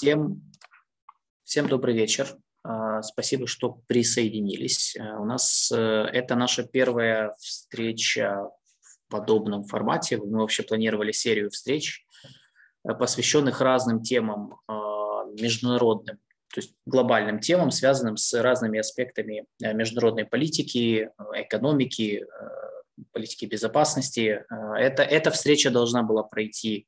Всем, всем добрый вечер. А, спасибо, что присоединились. А, у нас э, это наша первая встреча в подобном формате. Мы вообще планировали серию встреч, э, посвященных разным темам а, международным, то есть глобальным темам, связанным с разными аспектами э, международной политики, экономики, политики безопасности. Это, эта встреча должна была пройти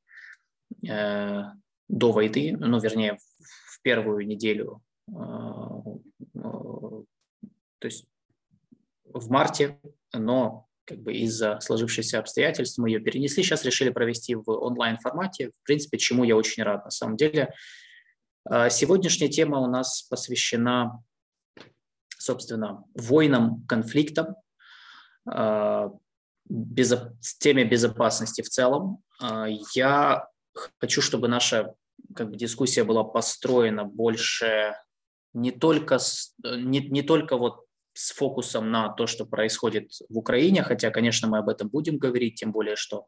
до войны, ну, вернее, в первую неделю, э, э, то есть в марте, но как бы из-за сложившихся обстоятельств мы ее перенесли. Сейчас решили провести в онлайн-формате, в принципе, чему я очень рад на самом деле. Э, сегодняшняя тема у нас посвящена, собственно, войнам, конфликтам, теме безопасности в целом. Я хочу, чтобы наша как бы дискуссия была построена больше не только, с, не, не только вот с фокусом на то, что происходит в Украине, хотя, конечно, мы об этом будем говорить, тем более, что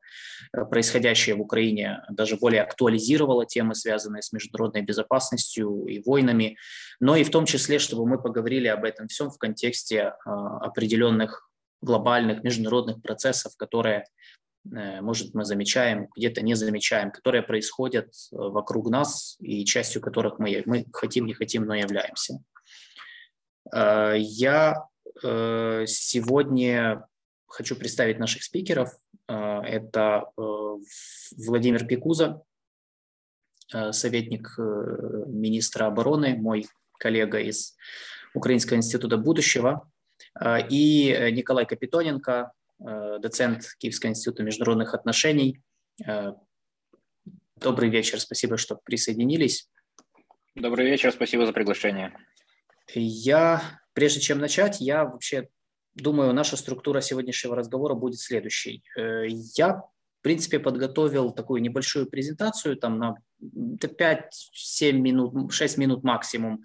э, происходящее в Украине даже более актуализировало темы, связанные с международной безопасностью и войнами, но и в том числе, чтобы мы поговорили об этом всем в контексте э, определенных глобальных международных процессов, которые может, мы замечаем, где-то не замечаем, которые происходят э, вокруг нас и частью которых мы, мы хотим, не хотим, но являемся. Э, я сегодня хочу представить наших спикеров. Это Владимир Пикуза, советник министра обороны, мой коллега из Украинского института будущего, и Николай Капитоненко, Э, доцент Киевского института международных отношений. Э, добрый вечер, спасибо, что присоединились. Добрый вечер, спасибо за приглашение. Я, прежде чем начать, я вообще думаю, наша структура сегодняшнего разговора будет следующей. Э, я, в принципе, подготовил такую небольшую презентацию, там на 5-7 минут, 6 минут максимум,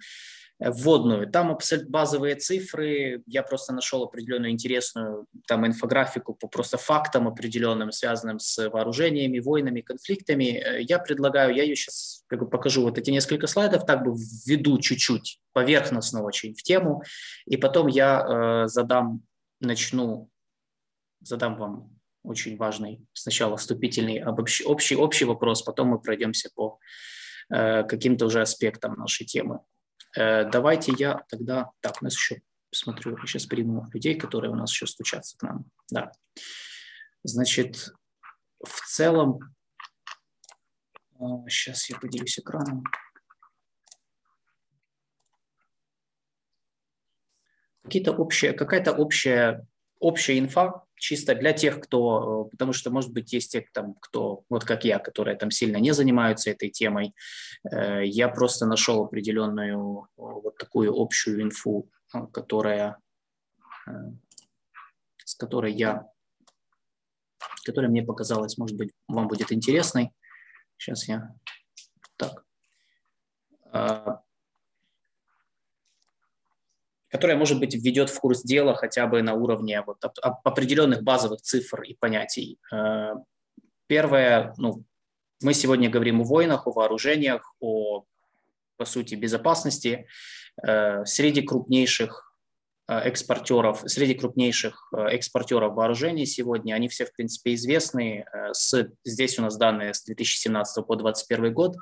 вводную. Там абсолютно базовые цифры. Я просто нашел определенную интересную там инфографику по просто фактам определенным, связанным с вооружениями, войнами, конфликтами. Э, я предлагаю, я ее сейчас как бы покажу вот эти несколько слайдов, так бы введу чуть-чуть, поверхностно очень в тему, и потом я э, задам, начну, задам вам очень важный сначала вступительный общий, общий, общий вопрос, потом мы пройдемся по э, каким-то уже аспектам нашей темы. Э, давайте я тогда... Так, у нас еще, смотрю, сейчас приму людей, которые у нас еще стучатся к нам. Да. Значит, в целом... Сейчас э, я поделюсь экраном. Какие-то общие, какая-то общая, общая инфа, чисто для тех, кто, э, потому что, может быть, есть те, там, кто, вот как я, которые там сильно не занимаются этой темой. Э, я просто нашел определенную вот такую общую инфу, э, которая, с которой я, которая мне показалась, может быть, вам будет интересной. Сейчас я так которая, может быть, введет в курс дела хотя бы на уровне вот, определенных базовых цифр и понятий. Э, первое, ну, мы сегодня говорим о войнах, о вооружениях, о, по сути, безопасности. Э, среди крупнейших э, экспортеров, среди крупнейших экспортеров вооружений сегодня, они все, в принципе, известны. С, здесь у нас данные с 2017 по 2021 год.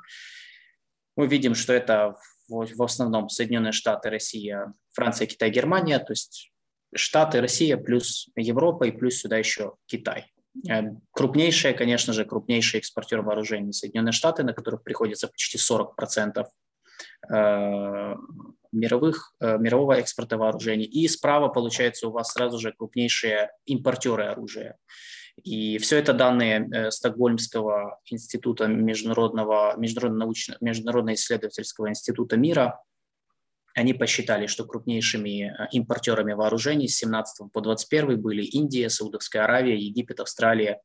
Мы видим, что это в основном Соединенные Штаты, Россия, Франция, Китай, Германия, то есть Штаты, Россия плюс Европа и плюс сюда еще Китай. Э, крупнейшие, конечно же, крупнейший экспортер вооружений Соединенные Штаты, на которых приходится почти 40% э, мировых, э, мирового экспорта вооружений. И справа, получается, у вас сразу же крупнейшие импортеры оружия. И все это данные э, Стокгольмского института международного, международно-научного, международно-исследовательского института мира. Они посчитали, что крупнейшими э, импортерами вооружений с 17 по 21 были Индия, Саудовская Аравия, Египет, Австралия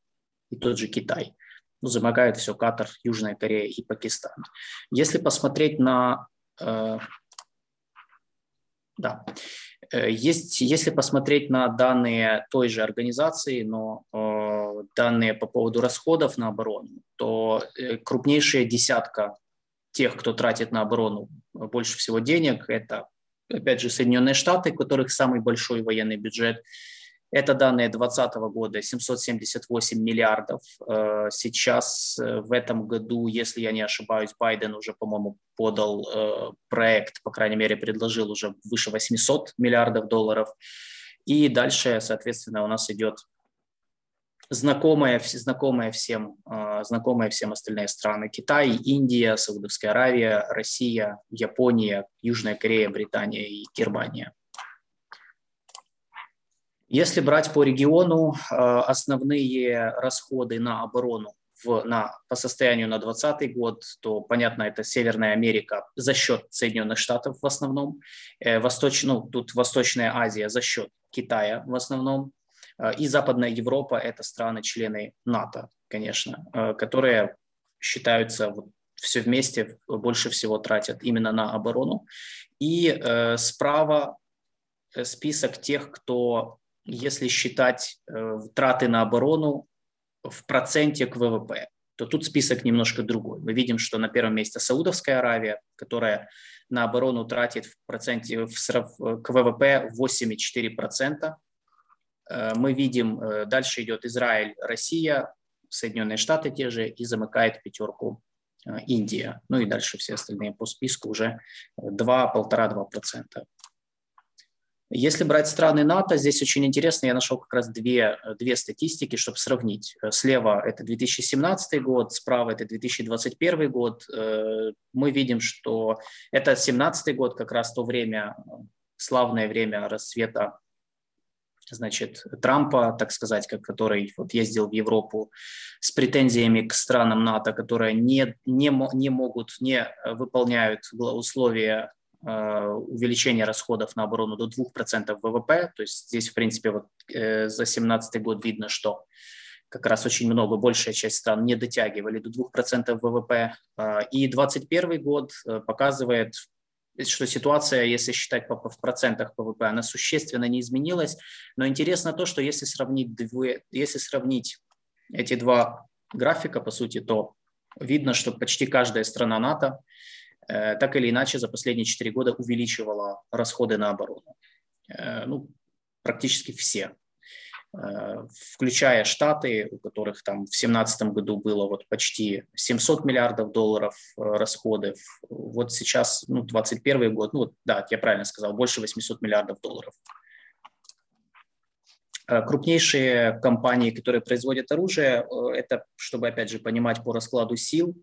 и тот же Китай. Ну, замыкает все Катар, Южная Корея и Пакистан. Если посмотреть на э, да. Э, есть, если посмотреть на данные той же организации, но данные по поводу расходов на оборону, то э, крупнейшая десятка тех, кто тратит на оборону больше всего денег, это, опять же, Соединенные Штаты, у которых самый большой военный бюджет. Это данные 2020 года, 778 миллиардов. Э, сейчас э, в этом году, если я не ошибаюсь, Байден уже, по-моему, подал э, проект, по крайней мере, предложил уже выше 800 миллиардов долларов. И дальше, соответственно, у нас идет знакомые, знакомые, всем, знакомые всем остальные страны. Китай, Индия, Саудовская Аравия, Россия, Япония, Южная Корея, Британия и Германия. Если брать по региону, э, основные расходы на оборону в, на, по состоянию на 2020 год, то, понятно, это Северная Америка за счет Соединенных Штатов в основном, э, Восточ, ну, тут Восточная Азия за счет Китая в основном, э, и Западная Европа – это страны-члены НАТО, конечно, которые считаются все вместе больше всего тратят именно на оборону. И э, справа список тех, кто если считать э, траты на оборону в проценте к ВВП, то тут список немножко другой. Мы видим, что на первом месте Саудовская Аравия, которая на оборону тратит в проценте в, к ВВП 8,4%. Э, мы видим, э, дальше идет Израиль, Россия, Соединенные Штаты те же, и замыкает пятерку Индия. Ну и дальше все остальные по списку уже 2-1,5-2%. Если брать страны НАТО, здесь очень интересно, я нашел как раз две, две статистики, чтобы сравнить. Слева это 2017 год, справа это 2021 год. Э, мы видим, что это 2017 год, как раз то время, славное время расцвета значит, Трампа, так сказать, как, который вот ездил в Европу с претензиями к странам НАТО, которые не, не, не могут, не выполняют условия Э, увеличение расходов на оборону до 2% ВВП. То есть здесь, в принципе, вот э, за 2017 год видно, что как раз очень много, большая часть стран не дотягивали до 2% ВВП. Э, и 2021 год показывает, что ситуация, если считать в процентах ВВП, она существенно не изменилась. Но интересно то, что если сравнить, две, если сравнить эти два графика, по сути, то видно, что почти каждая страна НАТО Э, так или иначе за последние 4 года увеличивала расходы на оборону. Э, ну, практически все, э, включая Штаты, у которых там в 2017 году было вот почти 700 миллиардов долларов расходов. Вот сейчас, ну, 2021 год, ну, да, я правильно сказал, больше 800 миллиардов долларов. Крупнейшие компании, которые производят оружие, это, чтобы, опять же, понимать по раскладу сил,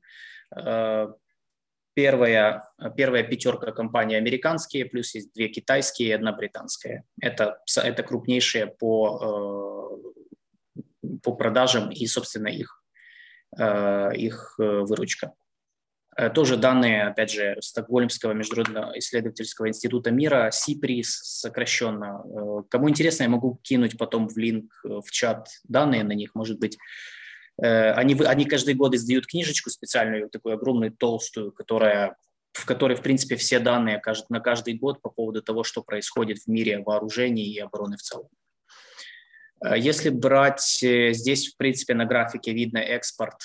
Первая, первая пятерка компаний американские, плюс есть две китайские и одна британская. Это, это крупнейшие по, э, по продажам и, собственно, их, э, их э, выручка. Тоже данные, опять же, Стокгольмского международного исследовательского института мира, СИПРИС сокращенно. Кому интересно, я могу кинуть потом в линк в чат данные на них, может быть, они, они каждый год издают книжечку специальную, такую огромную, толстую, которая, в которой, в принципе, все данные на каждый год по поводу того, что происходит в мире вооружений и обороны в целом. Э, если брать э, здесь, в принципе, на графике видно экспорт,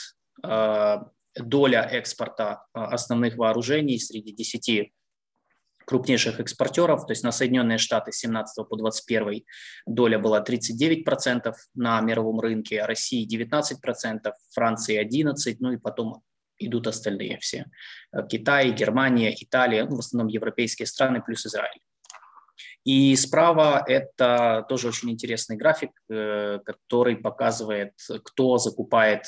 доля экспорта основных вооружений среди 10 крупнейших экспортеров, то есть на Соединенные Штаты с 17 по 21 доля была 39% на мировом рынке, России 19%, Франции 11%, ну и потом идут остальные все. Китай, Германия, Италия, ну, в основном европейские страны плюс Израиль. И справа это тоже очень интересный график, э, который показывает, кто закупает,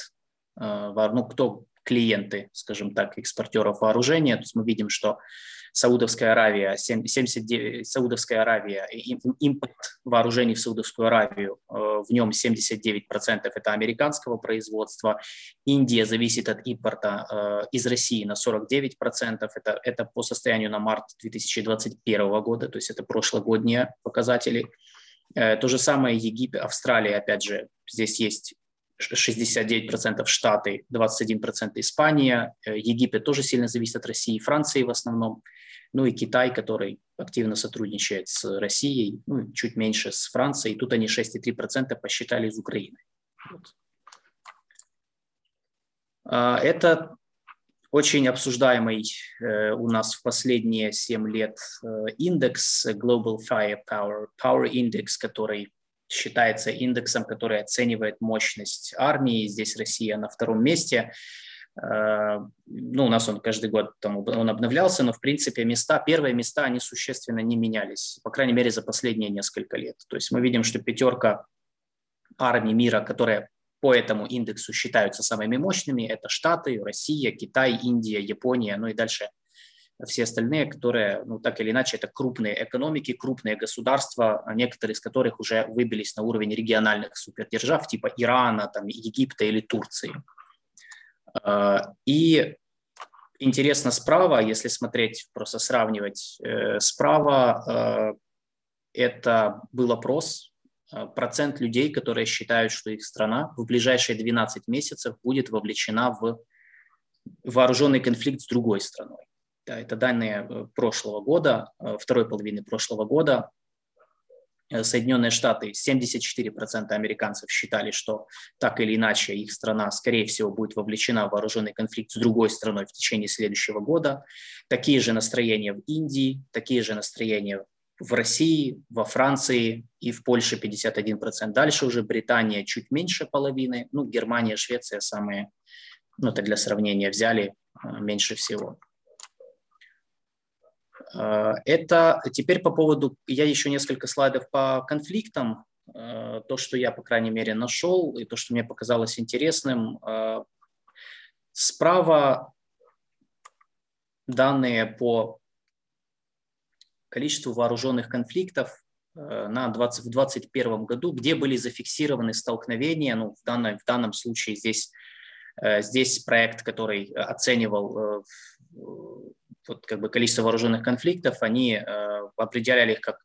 э, ну, кто клиенты, скажем так, экспортеров вооружения. То есть мы видим, что Саудовская Аравия, 79, Саудовская Аравия, импорт вооружений в Саудовскую Аравию, э, в нем 79% это американского производства. Индия зависит от импорта э, из России на 49%, это, это по состоянию на март 2021 года, то есть это прошлогодние показатели. Э, то же самое Египет, Австралия, опять же, здесь есть 69% Штаты, 21% Испания, Египет тоже сильно зависит от России, Франции в основном ну и Китай, который активно сотрудничает с Россией, ну, чуть меньше с Францией. Тут они 6,3% посчитали из Украины. Вот. А, это очень обсуждаемый э, у нас в последние 7 лет э, индекс Global Firepower Power Index, который считается индексом, который оценивает мощность армии. Здесь Россия на втором месте. Э, ну, у нас он каждый год там, он обновлялся, но в принципе места, первые места, они существенно не менялись, по крайней мере, за последние несколько лет. То есть мы видим, что пятерка армий мира, которые по этому индексу считаются самыми мощными. Это Штаты, Россия, Китай, Индия, Япония, ну и дальше все остальные, которые, ну так или иначе, это крупные экономики, крупные государства, некоторые из которых уже выбились на уровень региональных супердержав, типа Ирана, там, Египта или Турции. А, и интересно справа, если смотреть, просто сравнивать э, справа, э, это был опрос Э, процент людей, которые считают, что их страна в ближайшие 12 месяцев будет вовлечена в вооруженный конфликт с другой страной. Да, это данные прошлого года, второй половины прошлого года. Соединенные Штаты, 74% американцев считали, что так или иначе их страна, скорее всего, будет вовлечена в вооруженный конфликт с другой страной в течение следующего года. Такие же настроения в Индии, такие же настроения в России, во Франции и в Польше 51%. Дальше уже Британия чуть меньше половины, ну, Германия, Швеция самые, ну, это для сравнения взяли а, меньше всего. А, это теперь по поводу, я еще несколько слайдов по конфликтам, а, то, что я, по крайней мере, нашел, и то, что мне показалось интересным. Справа данные по количеству вооруженных конфликтов э, на 20, в 2021 году, где были зафиксированы столкновения, ну, в, данном, в данном случае здесь, э, здесь проект, который оценивал э, вот, как бы количество вооруженных конфликтов, они определяли их как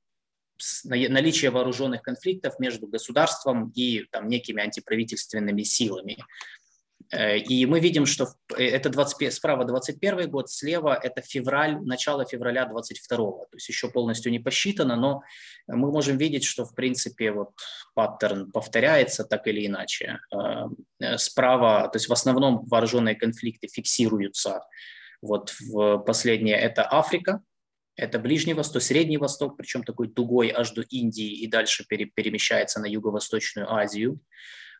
наличие вооруженных конфликтов между государством и там, некими антиправительственными силами. Э, и мы видим, что э, это 20, справа 21 год, слева это февраль, начало февраля 22 то есть еще полностью не посчитано, но мы можем видеть, что в принципе вот паттерн повторяется так или иначе. Э, справа, то есть в основном вооруженные конфликты фиксируются вот в последнее это Африка, это Ближний Восток, Средний Восток, причем такой дугой аж до Индии и дальше перемещается на Юго-Восточную Азию.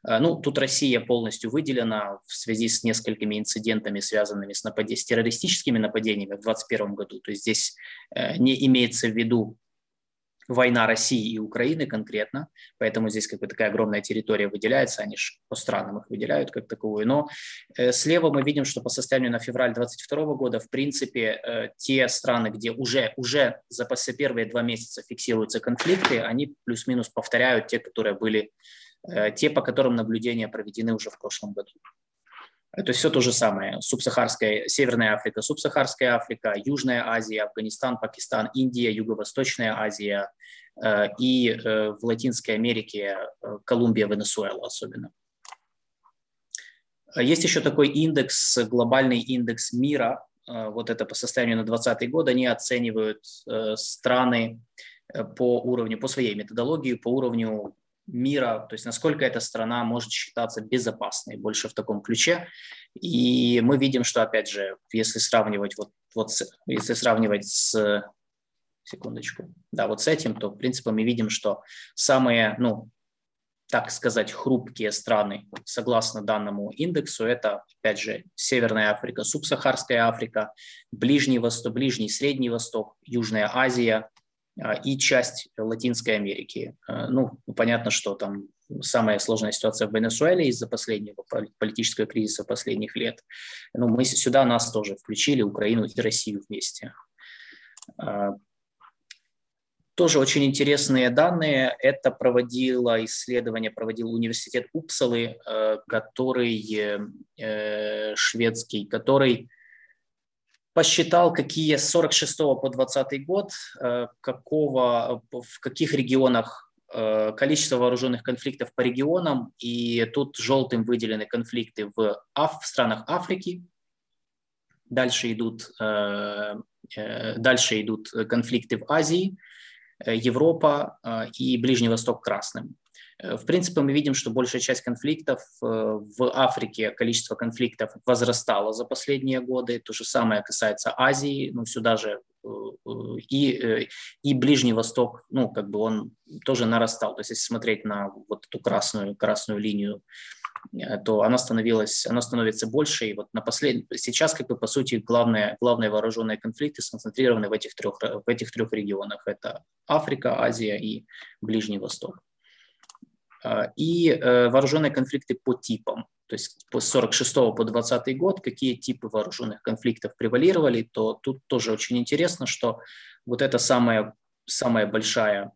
Э, ну, тут Россия полностью выделена в связи с несколькими инцидентами, связанными с, напад... с террористическими нападениями в 2021 году. То есть здесь э, не имеется в виду война России и Украины конкретно, поэтому здесь как бы такая огромная территория выделяется, они же по странам их выделяют как таковую. Но э, слева мы видим, что по состоянию на февраль 2022 года, в принципе, те страны, где уже, уже за первые два месяца фиксируются конфликты, они плюс-минус повторяют те, которые были Э, те, по которым наблюдения проведены уже в прошлом году. То есть все то же самое. Субсахарская, Северная Африка, Субсахарская Африка, Южная Азия, Афганистан, Пакистан, Индия, Юго-Восточная Азия э, и э, в Латинской Америке Колумбия, Венесуэла особенно. Есть еще такой индекс, глобальный индекс мира, вот это по состоянию на 2020 год, они оценивают страны по уровню, по своей методологии, по уровню мира, то есть насколько эта страна может считаться безопасной, больше в таком ключе. И мы видим, что, опять же, если сравнивать, вот, вот если сравнивать с, секундочку, да, вот с этим, то, в принципе, мы видим, что самые, ну, так сказать, хрупкие страны, согласно данному индексу, это, опять же, Северная Африка, Субсахарская Африка, Ближний Восток, Ближний Средний Восток, Южная Азия, и часть Латинской Америки. А, ну, понятно, что там самая сложная ситуация в Венесуэле из-за последнего политического кризиса последних лет. Ну, мы сюда нас тоже включили, Украину и Россию вместе. А, тоже очень интересные данные. Это проводило исследование, проводил университет Упсалы, который э, шведский, который посчитал, какие с 46 по 20 год, э, какого, в каких регионах э, количество вооруженных конфликтов по регионам, и тут желтым выделены конфликты в, Аф, в странах Африки, дальше идут, э, дальше идут конфликты в Азии, Европа и Ближний Восток красным. Э, в принципе, мы видим, что большая часть конфликтов э, в Африке, количество конфликтов возрастало за последние годы. То же самое касается Азии, ну, сюда же э, и, и Ближний Восток, ну, как бы он тоже нарастал. То есть, если смотреть на вот эту красную, красную линию, то она становилась, она становится больше. И вот на послед... сейчас, как бы, по сути, главные, главные вооруженные конфликты сконцентрированы в этих трех, в этих трех регионах. Это Африка, Азия и Ближний Восток. А, и э, вооруженные конфликты по типам. То есть с 46 по 20 год какие типы вооруженных конфликтов превалировали, то тут тоже очень интересно, что вот эта самая, самая большая,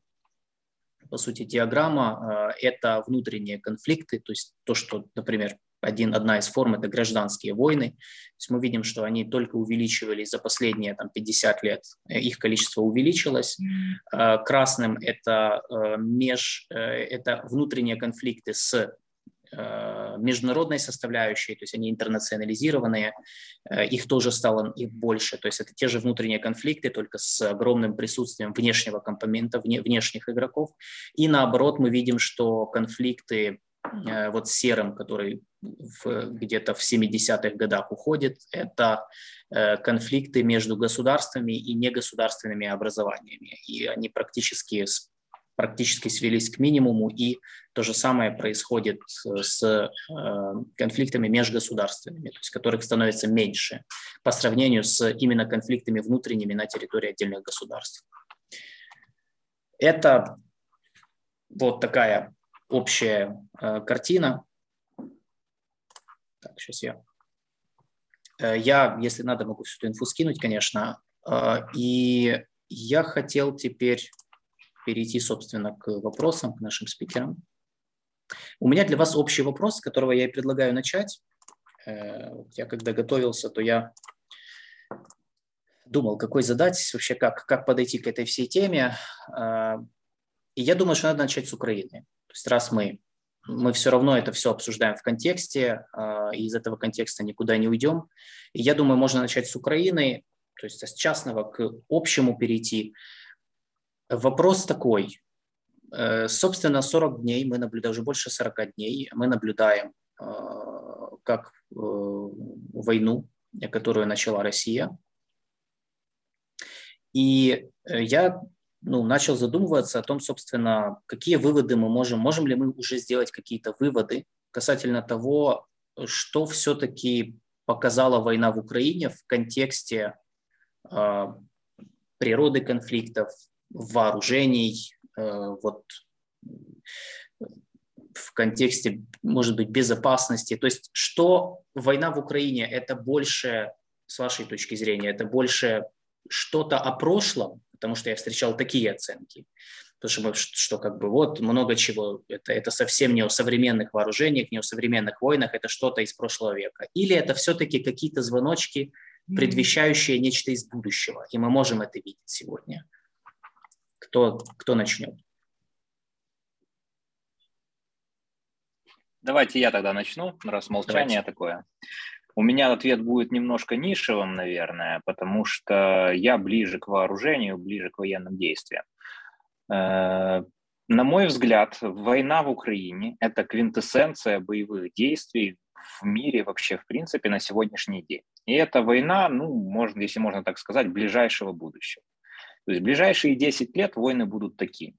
по сути, диаграмма э, – это внутренние конфликты, то есть то, что, например, один, одна из форм – это гражданские войны. То есть мы видим, что они только увеличивались за последние там, 50 лет, э, их количество увеличилось. Э, красным – это, э, меж, это внутренние конфликты с международной составляющей, то есть они интернационализированные, их тоже стало их больше, то есть это те же внутренние конфликты, только с огромным присутствием внешнего компонента, внешних игроков. И наоборот, мы видим, что конфликты вот серым, который где-то в 70-х годах уходит, это э, конфликты между государствами и негосударственными образованиями. И они практически, практически свелись к минимуму, и то же самое происходит с э, конфликтами межгосударственными, то есть которых становится меньше по сравнению с именно конфликтами внутренними на территории отдельных государств. Это вот такая общая э, картина. Так, сейчас я... Э, я, если надо, могу всю эту инфу скинуть, конечно. Э, и я хотел теперь перейти, собственно, к вопросам, к нашим спикерам. У меня для вас общий вопрос, с которого я и предлагаю начать. Я когда готовился, то я думал, какой задать, вообще как, как подойти к этой всей теме. И я думаю, что надо начать с Украины. То есть раз мы мы все равно это все обсуждаем в контексте, а, и из этого контекста никуда не уйдем. И я думаю, можно начать с Украины, то есть с частного к общему перейти. Вопрос такой. Э, собственно, 40 дней, мы наблюдаем, уже больше 40 дней, мы наблюдаем как э, войну, которую начала Россия. И э, я ну, начал задумываться о том, собственно, какие выводы мы можем, можем ли мы уже сделать какие-то выводы касательно того, что все-таки показала война в Украине в контексте э, природы конфликтов, вооружений, э, вот в контексте, может быть, безопасности. То есть, что война в Украине – это больше, с вашей точки зрения, это больше что-то о прошллом, потому что я встречал такие оценки. Потому что, что как бы вот много чего, это, это совсем не о современных вооружениях, не о современных войнах, это что-то из прошлого века. Или это все-таки какие-то звоночки, предвещающие нечто из будущего, и мы можем это видеть сегодня. Кто, кто начнет? Давайте я тогда начну, раз молчание Давайте. такое. У меня ответ будет немножко нишевым, наверное, потому что я ближе к вооружению, ближе к военным действиям. Э, на мой взгляд, война в Украине – это квинтэссенция боевых действий в мире вообще, в принципе, на сегодняшний день. И эта война, ну, можно, если можно так сказать, ближайшего будущего. То есть ближайшие 10 лет войны будут такими.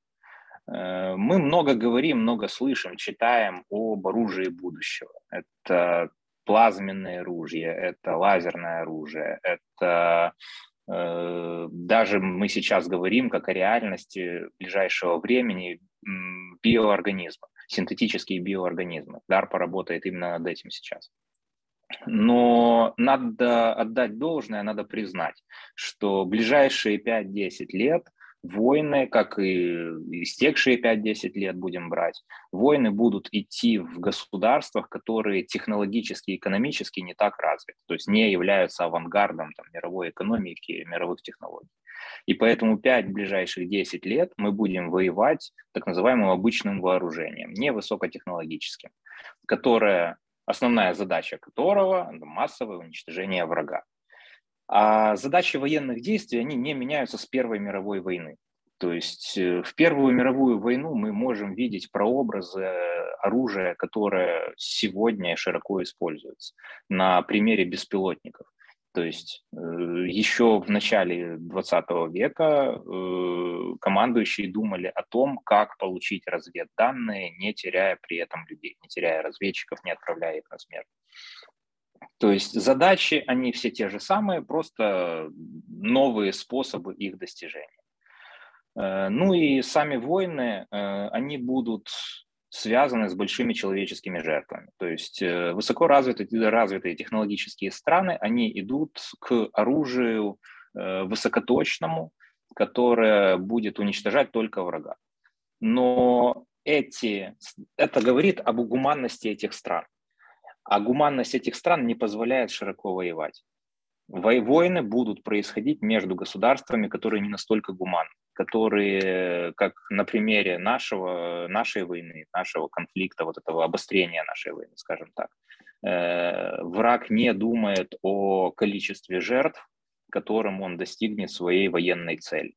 Э, мы много говорим, много слышим, читаем об оружии будущего. Это плазменное оружие, это лазерное оружие, это э, даже мы сейчас говорим как о реальности ближайшего времени биоорганизма, синтетические биоорганизмы. DARPA работает именно над этим сейчас. Но надо отдать должное, надо признать, что ближайшие 5-10 лет – Войны, как и истекшие 5-10 лет будем брать, войны будут идти в государствах, которые технологически и экономически не так развиты, то есть не являются авангардом там, мировой экономики, мировых технологий. И поэтому 5 ближайших 10 лет мы будем воевать так называемым обычным вооружением, не высокотехнологическим, которое, основная задача которого – массовое уничтожение врага. А задачи военных действий, они не меняются с Первой мировой войны. То есть э, в Первую мировую войну мы можем видеть прообразы оружия, которое сегодня широко используется на примере беспилотников. То есть э, еще в начале 20 века э, командующие думали о том, как получить разведданные, не теряя при этом людей, не теряя разведчиков, не отправляя их на смерть. То есть задачи, они все те же самые, просто новые способы их достижения. Э, ну и сами войны, они будут связаны с большими человеческими жертвами. То есть э, высоко развитые, развитые технологические страны, они идут к оружию э, высокоточному, которое будет уничтожать только врага. Но эти, это говорит об гуманности этих стран. А гуманность этих стран не позволяет широко воевать. Войны будут происходить между государствами, которые не настолько гуманны которые, как на примере нашего, нашей войны, нашего конфликта, вот этого обострения нашей войны, скажем так, э, враг не думает о количестве жертв, которым он достигнет своей военной цели.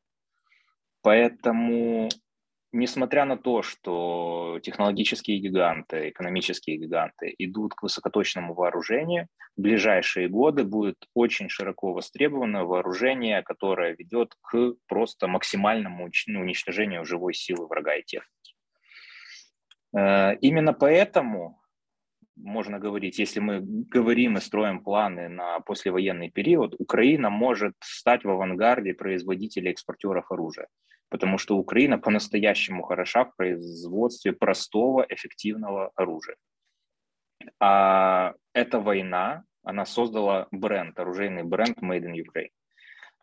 Поэтому несмотря на то, что технологические гиганты, экономические гиганты идут к высокоточному вооружению, в ближайшие годы будет очень широко востребовано вооружение, которое ведет к просто максимальному ну, уничтожению живой силы врага и техники. Э, именно поэтому можно говорить, если мы говорим и строим планы на послевоенный период, Украина может стать в авангарде производителей экспортеров оружия потому что Украина по-настоящему хороша в производстве простого, эффективного оружия. А эта война, она создала бренд, оружейный бренд Made in Ukraine.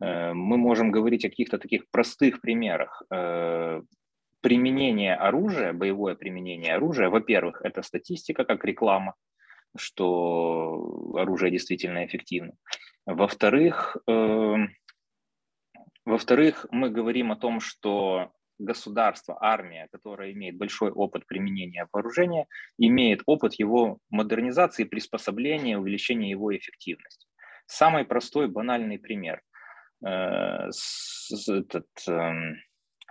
Э, мы можем говорить о каких-то таких простых примерах. Э, применение оружия, боевое применение оружия, во-первых, это статистика как реклама, что оружие действительно эффективно. Во-вторых, э, во-вторых, мы говорим о том, что государство, армия, которая имеет большой опыт применения вооружения, имеет опыт его модернизации, приспособления, увеличения его эффективности. Самый простой, банальный пример. Э, этот, эм,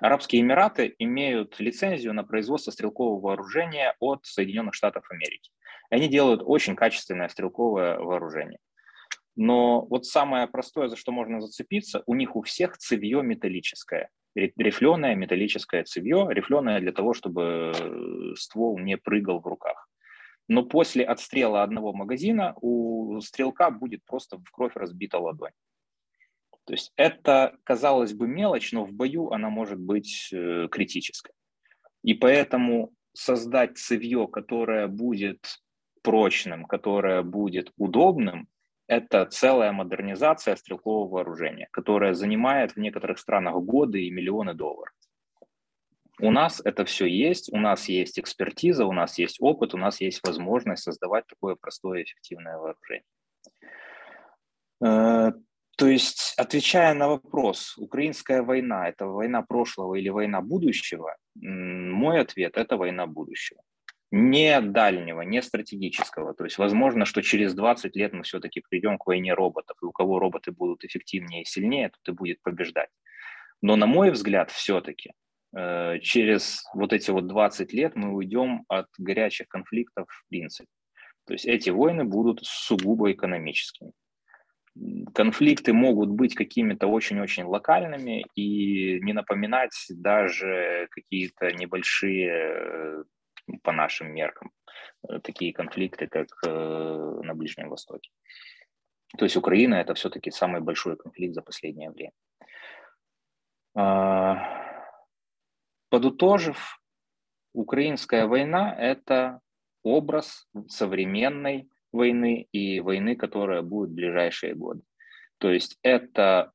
Арабские Эмираты имеют лицензию на производство стрелкового вооружения от Соединенных Штатов Америки. Они делают очень качественное стрелковое вооружение. Но вот самое простое, за что можно зацепиться, у них у всех цевье металлическое. Рифленое металлическое цевье, рифленое для того, чтобы э, ствол не прыгал в руках. Но после отстрела одного магазина у стрелка будет просто в кровь разбита ладонь. То есть это, казалось бы, мелочь, но в бою она может быть э, критической. И поэтому создать цевье, которое будет прочным, которое будет удобным, это целая модернизация стрелкового вооружения, которая занимает в некоторых странах годы и миллионы долларов. У нас это все есть, у нас есть экспертиза, у нас есть опыт, у нас есть возможность создавать такое простое эффективное вооружение. Э, то есть, отвечая на вопрос, украинская война – это война прошлого или война будущего, мой ответ – это война будущего не дальнего, не стратегического. То есть возможно, что через 20 лет мы все-таки придем к войне роботов, и у кого роботы будут эффективнее и сильнее, тот и будет побеждать. Но на мой взгляд, все-таки э, через вот эти вот 20 лет мы уйдем от горячих конфликтов в принципе. То есть эти войны будут сугубо экономическими. Конфликты могут быть какими-то очень-очень локальными и не напоминать даже какие-то небольшие э, по нашим меркам, э, такие конфликты, как э, на Ближнем Востоке. То есть Украина – это все-таки самый большой конфликт за последнее время. А, подытожив, украинская война – это образ современной войны и войны, которая будет в ближайшие годы. То есть это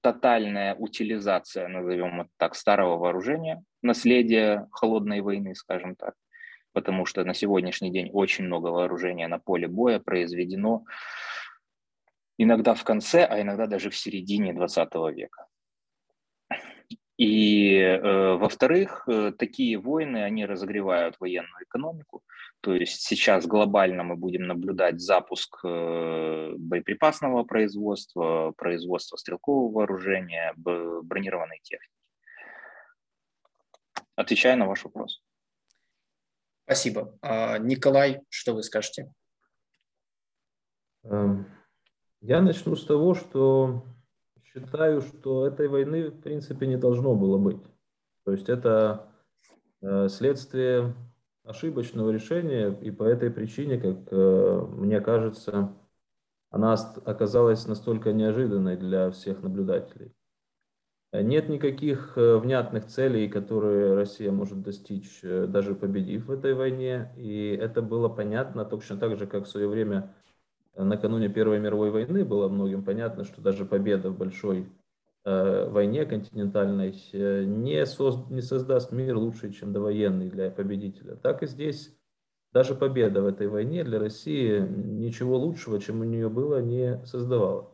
тотальная утилизация, назовем это так, старого вооружения, наследие холодной войны, скажем так, потому что на сегодняшний день очень много вооружения на поле боя произведено иногда в конце, а иногда даже в середине 20 века. И, э, во-вторых, э, такие войны, они разогревают военную экономику. То есть сейчас глобально мы будем наблюдать запуск э, боеприпасного производства, производства стрелкового вооружения, бронированной техники. отвечаю на ваш вопрос. Спасибо. А, Николай, что вы скажете? Эм, я начну с того, что считаю, что этой войны в принципе не должно было быть. То есть это э, следствие ошибочного решения, и по этой причине, как э, мне кажется, она оказалась настолько неожиданной для всех наблюдателей. Нет никаких э, внятных целей, которые Россия может достичь, даже победив в этой войне. И это было понятно точно так же, как в свое время накануне Первой мировой войны было многим понятно, что даже победа в большой э, войне континентальной э, не, соз, не создаст мир лучше, чем довоенный для победителя. Так и здесь даже победа в этой войне для России ничего лучшего, чем у нее было, не создавала.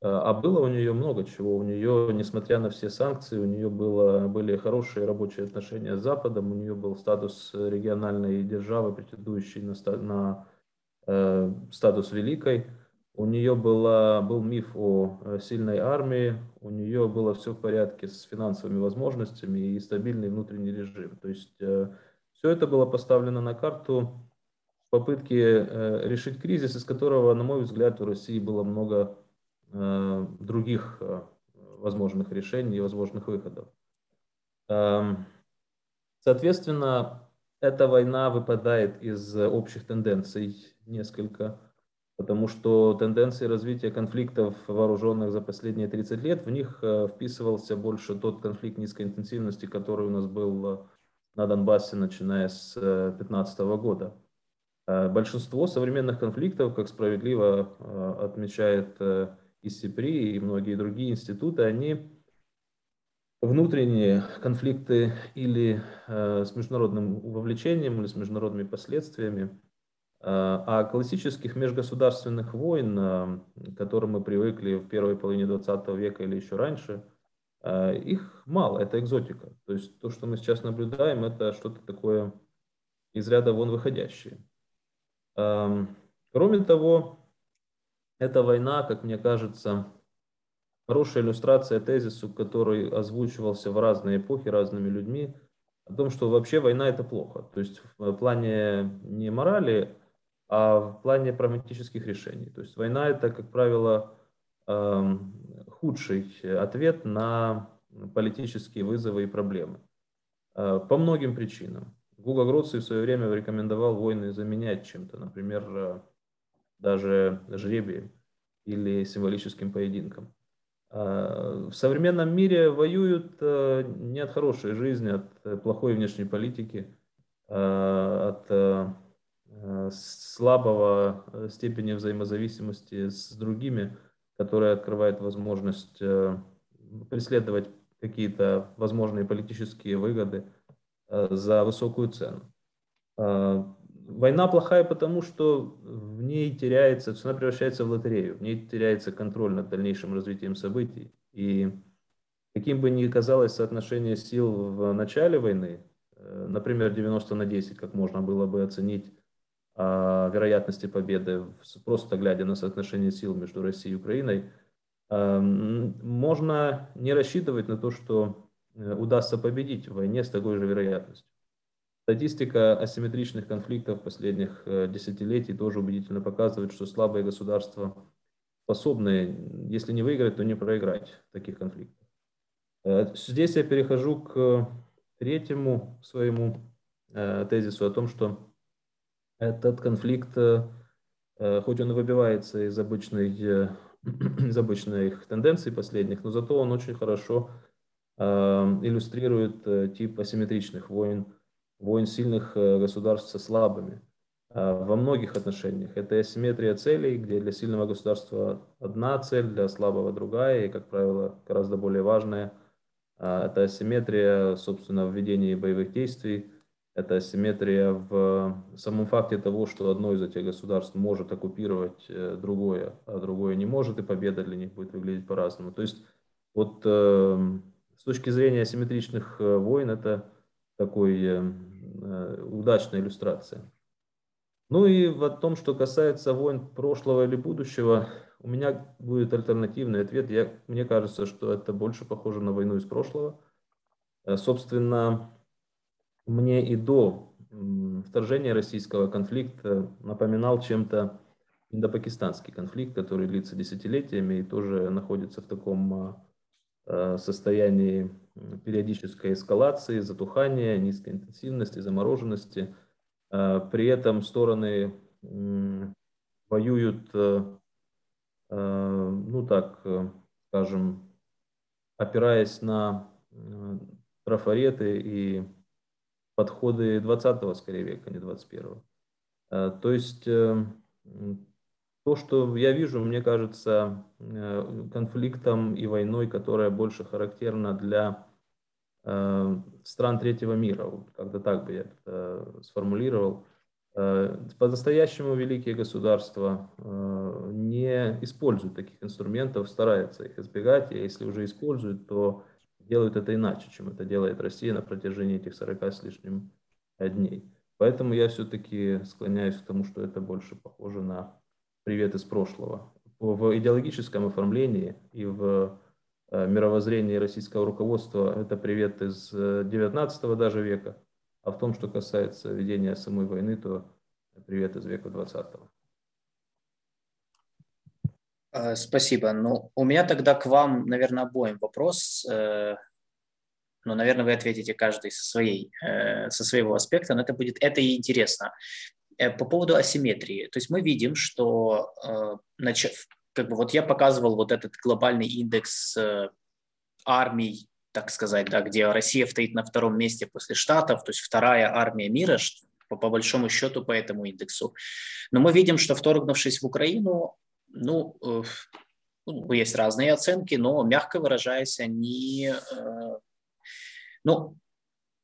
Э, а было у нее много чего. У нее, несмотря на все санкции, у нее было, были хорошие рабочие отношения с Западом, у нее был статус региональной державы, претендующей на, на статус великой. У нее была, был миф о э, сильной армии, у нее было все в порядке с финансовыми возможностями и стабильный внутренний режим. То есть э, все это было поставлено на карту в попытке решить кризис, из которого, на мой взгляд, у России было много других возможных решений и возможных выходов. Эм, соответственно, эта война выпадает из общих тенденций несколько, потому что тенденции развития конфликтов вооруженных за последние 30 лет, в них э, вписывался больше тот конфликт низкой интенсивности, который у нас был э, на Донбассе, начиная с 2015 э, года. Большинство современных конфликтов, как справедливо отмечает и и многие другие институты, они внутренние конфликты или с международным вовлечением, или с международными последствиями. А классических межгосударственных войн, а, к которым мы привыкли в первой половине 20 века или еще раньше, а, их мало, это экзотика. То есть то, что мы сейчас наблюдаем, это что-то такое из ряда вон выходящее. Кроме того, эта война, как мне кажется, хорошая иллюстрация тезису, который озвучивался в разные эпохи разными людьми, о том, что вообще война это плохо. То есть в плане не морали, а в плане прагматических решений. То есть война это, как правило, эм, худший ответ на политические вызовы и проблемы. Э, по многим причинам. Гуга Гроций в свое время рекомендовал войны заменять чем-то, например, э, даже жребием или символическим поединком. Э, в современном мире воюют не от хорошей жизни, от плохой внешней политики, от Э, слабого э, степени взаимозависимости с другими, которая открывает возможность э, преследовать какие-то возможные политические выгоды за высокую цену. Война плохая потому, что в ней теряется, она превращается в лотерею, в ней теряется контроль над дальнейшим развитием событий. И каким бы ни казалось соотношение сил в начале войны, например, 90 на 10, как можно было бы оценить вероятности победы, просто глядя на соотношение сил между Россией и Украиной, можно не рассчитывать на то, что э, удастся победить в войне с такой же вероятностью. Статистика асимметричных конфликтов последних э, десятилетий тоже убедительно показывает, что слабые государства способны, если не выиграть, то не проиграть таких конфликтах. Э, здесь я перехожу к третьему своему тезису о том, что этот конфликт, э, э, хоть он и выбивается из, обычной, э, из обычных тенденций последних, но зато он очень хорошо иллюстрирует тип асимметричных войн, войн сильных государств со слабыми. Во многих отношениях это асимметрия целей, где для сильного государства одна цель, для слабого другая, и, как правило, гораздо более важная – это асимметрия, собственно, в ведении боевых действий, это асимметрия в самом факте того, что одно из этих государств может оккупировать э, другое, а другое не может, и победа для них будет выглядеть по-разному. То есть вот э, с точки зрения асимметричных э, войн это такой э, э, удачная иллюстрация. Ну и в том, что касается войн прошлого или будущего, у меня будет альтернативный ответ. Я, мне кажется, что это больше похоже на войну из прошлого. Собственно, мне и до вторжения российского конфликта напоминал чем-то индопакистанский конфликт, который длится десятилетиями и тоже находится в таком а, состоянии периодической эскалации, затухания, низкой интенсивности, замороженности. А, при этом стороны воюют, э, э, ну так, э, скажем, опираясь на трафареты и подходы 20-го, скорее, века, а не 21-го. То есть то, что я вижу, мне кажется, конфликтом и войной, которая больше характерна для стран третьего мира, как-то так бы я это сформулировал. Э, по-настоящему великие государства э, не используют таких инструментов, стараются их избегать, и если уже используют, то делают это иначе, чем это делает Россия на протяжении этих 40 с лишним дней. Поэтому я все-таки склоняюсь к тому, что это больше похоже на привет из прошлого. В идеологическом оформлении и в э, мировоззрении российского руководства это привет из 19 даже века, а в том, что касается ведения самой войны, то привет из века 20 э, Спасибо. Ну, у меня тогда к вам, наверное, обоим вопрос. Э, ну, наверное, вы ответите каждый со, своей, э, со своего аспекта, но это будет это и интересно. По поводу асимметрии. То есть мы видим, что как бы вот я показывал вот этот глобальный индекс армий так сказать, да, где Россия стоит на втором месте после Штатов, то есть вторая армия мира, по, по большому счету, по этому индексу. Но мы видим, что вторгнувшись в Украину, ну, э, ну есть разные оценки, но, мягко выражаясь, они, э, ну,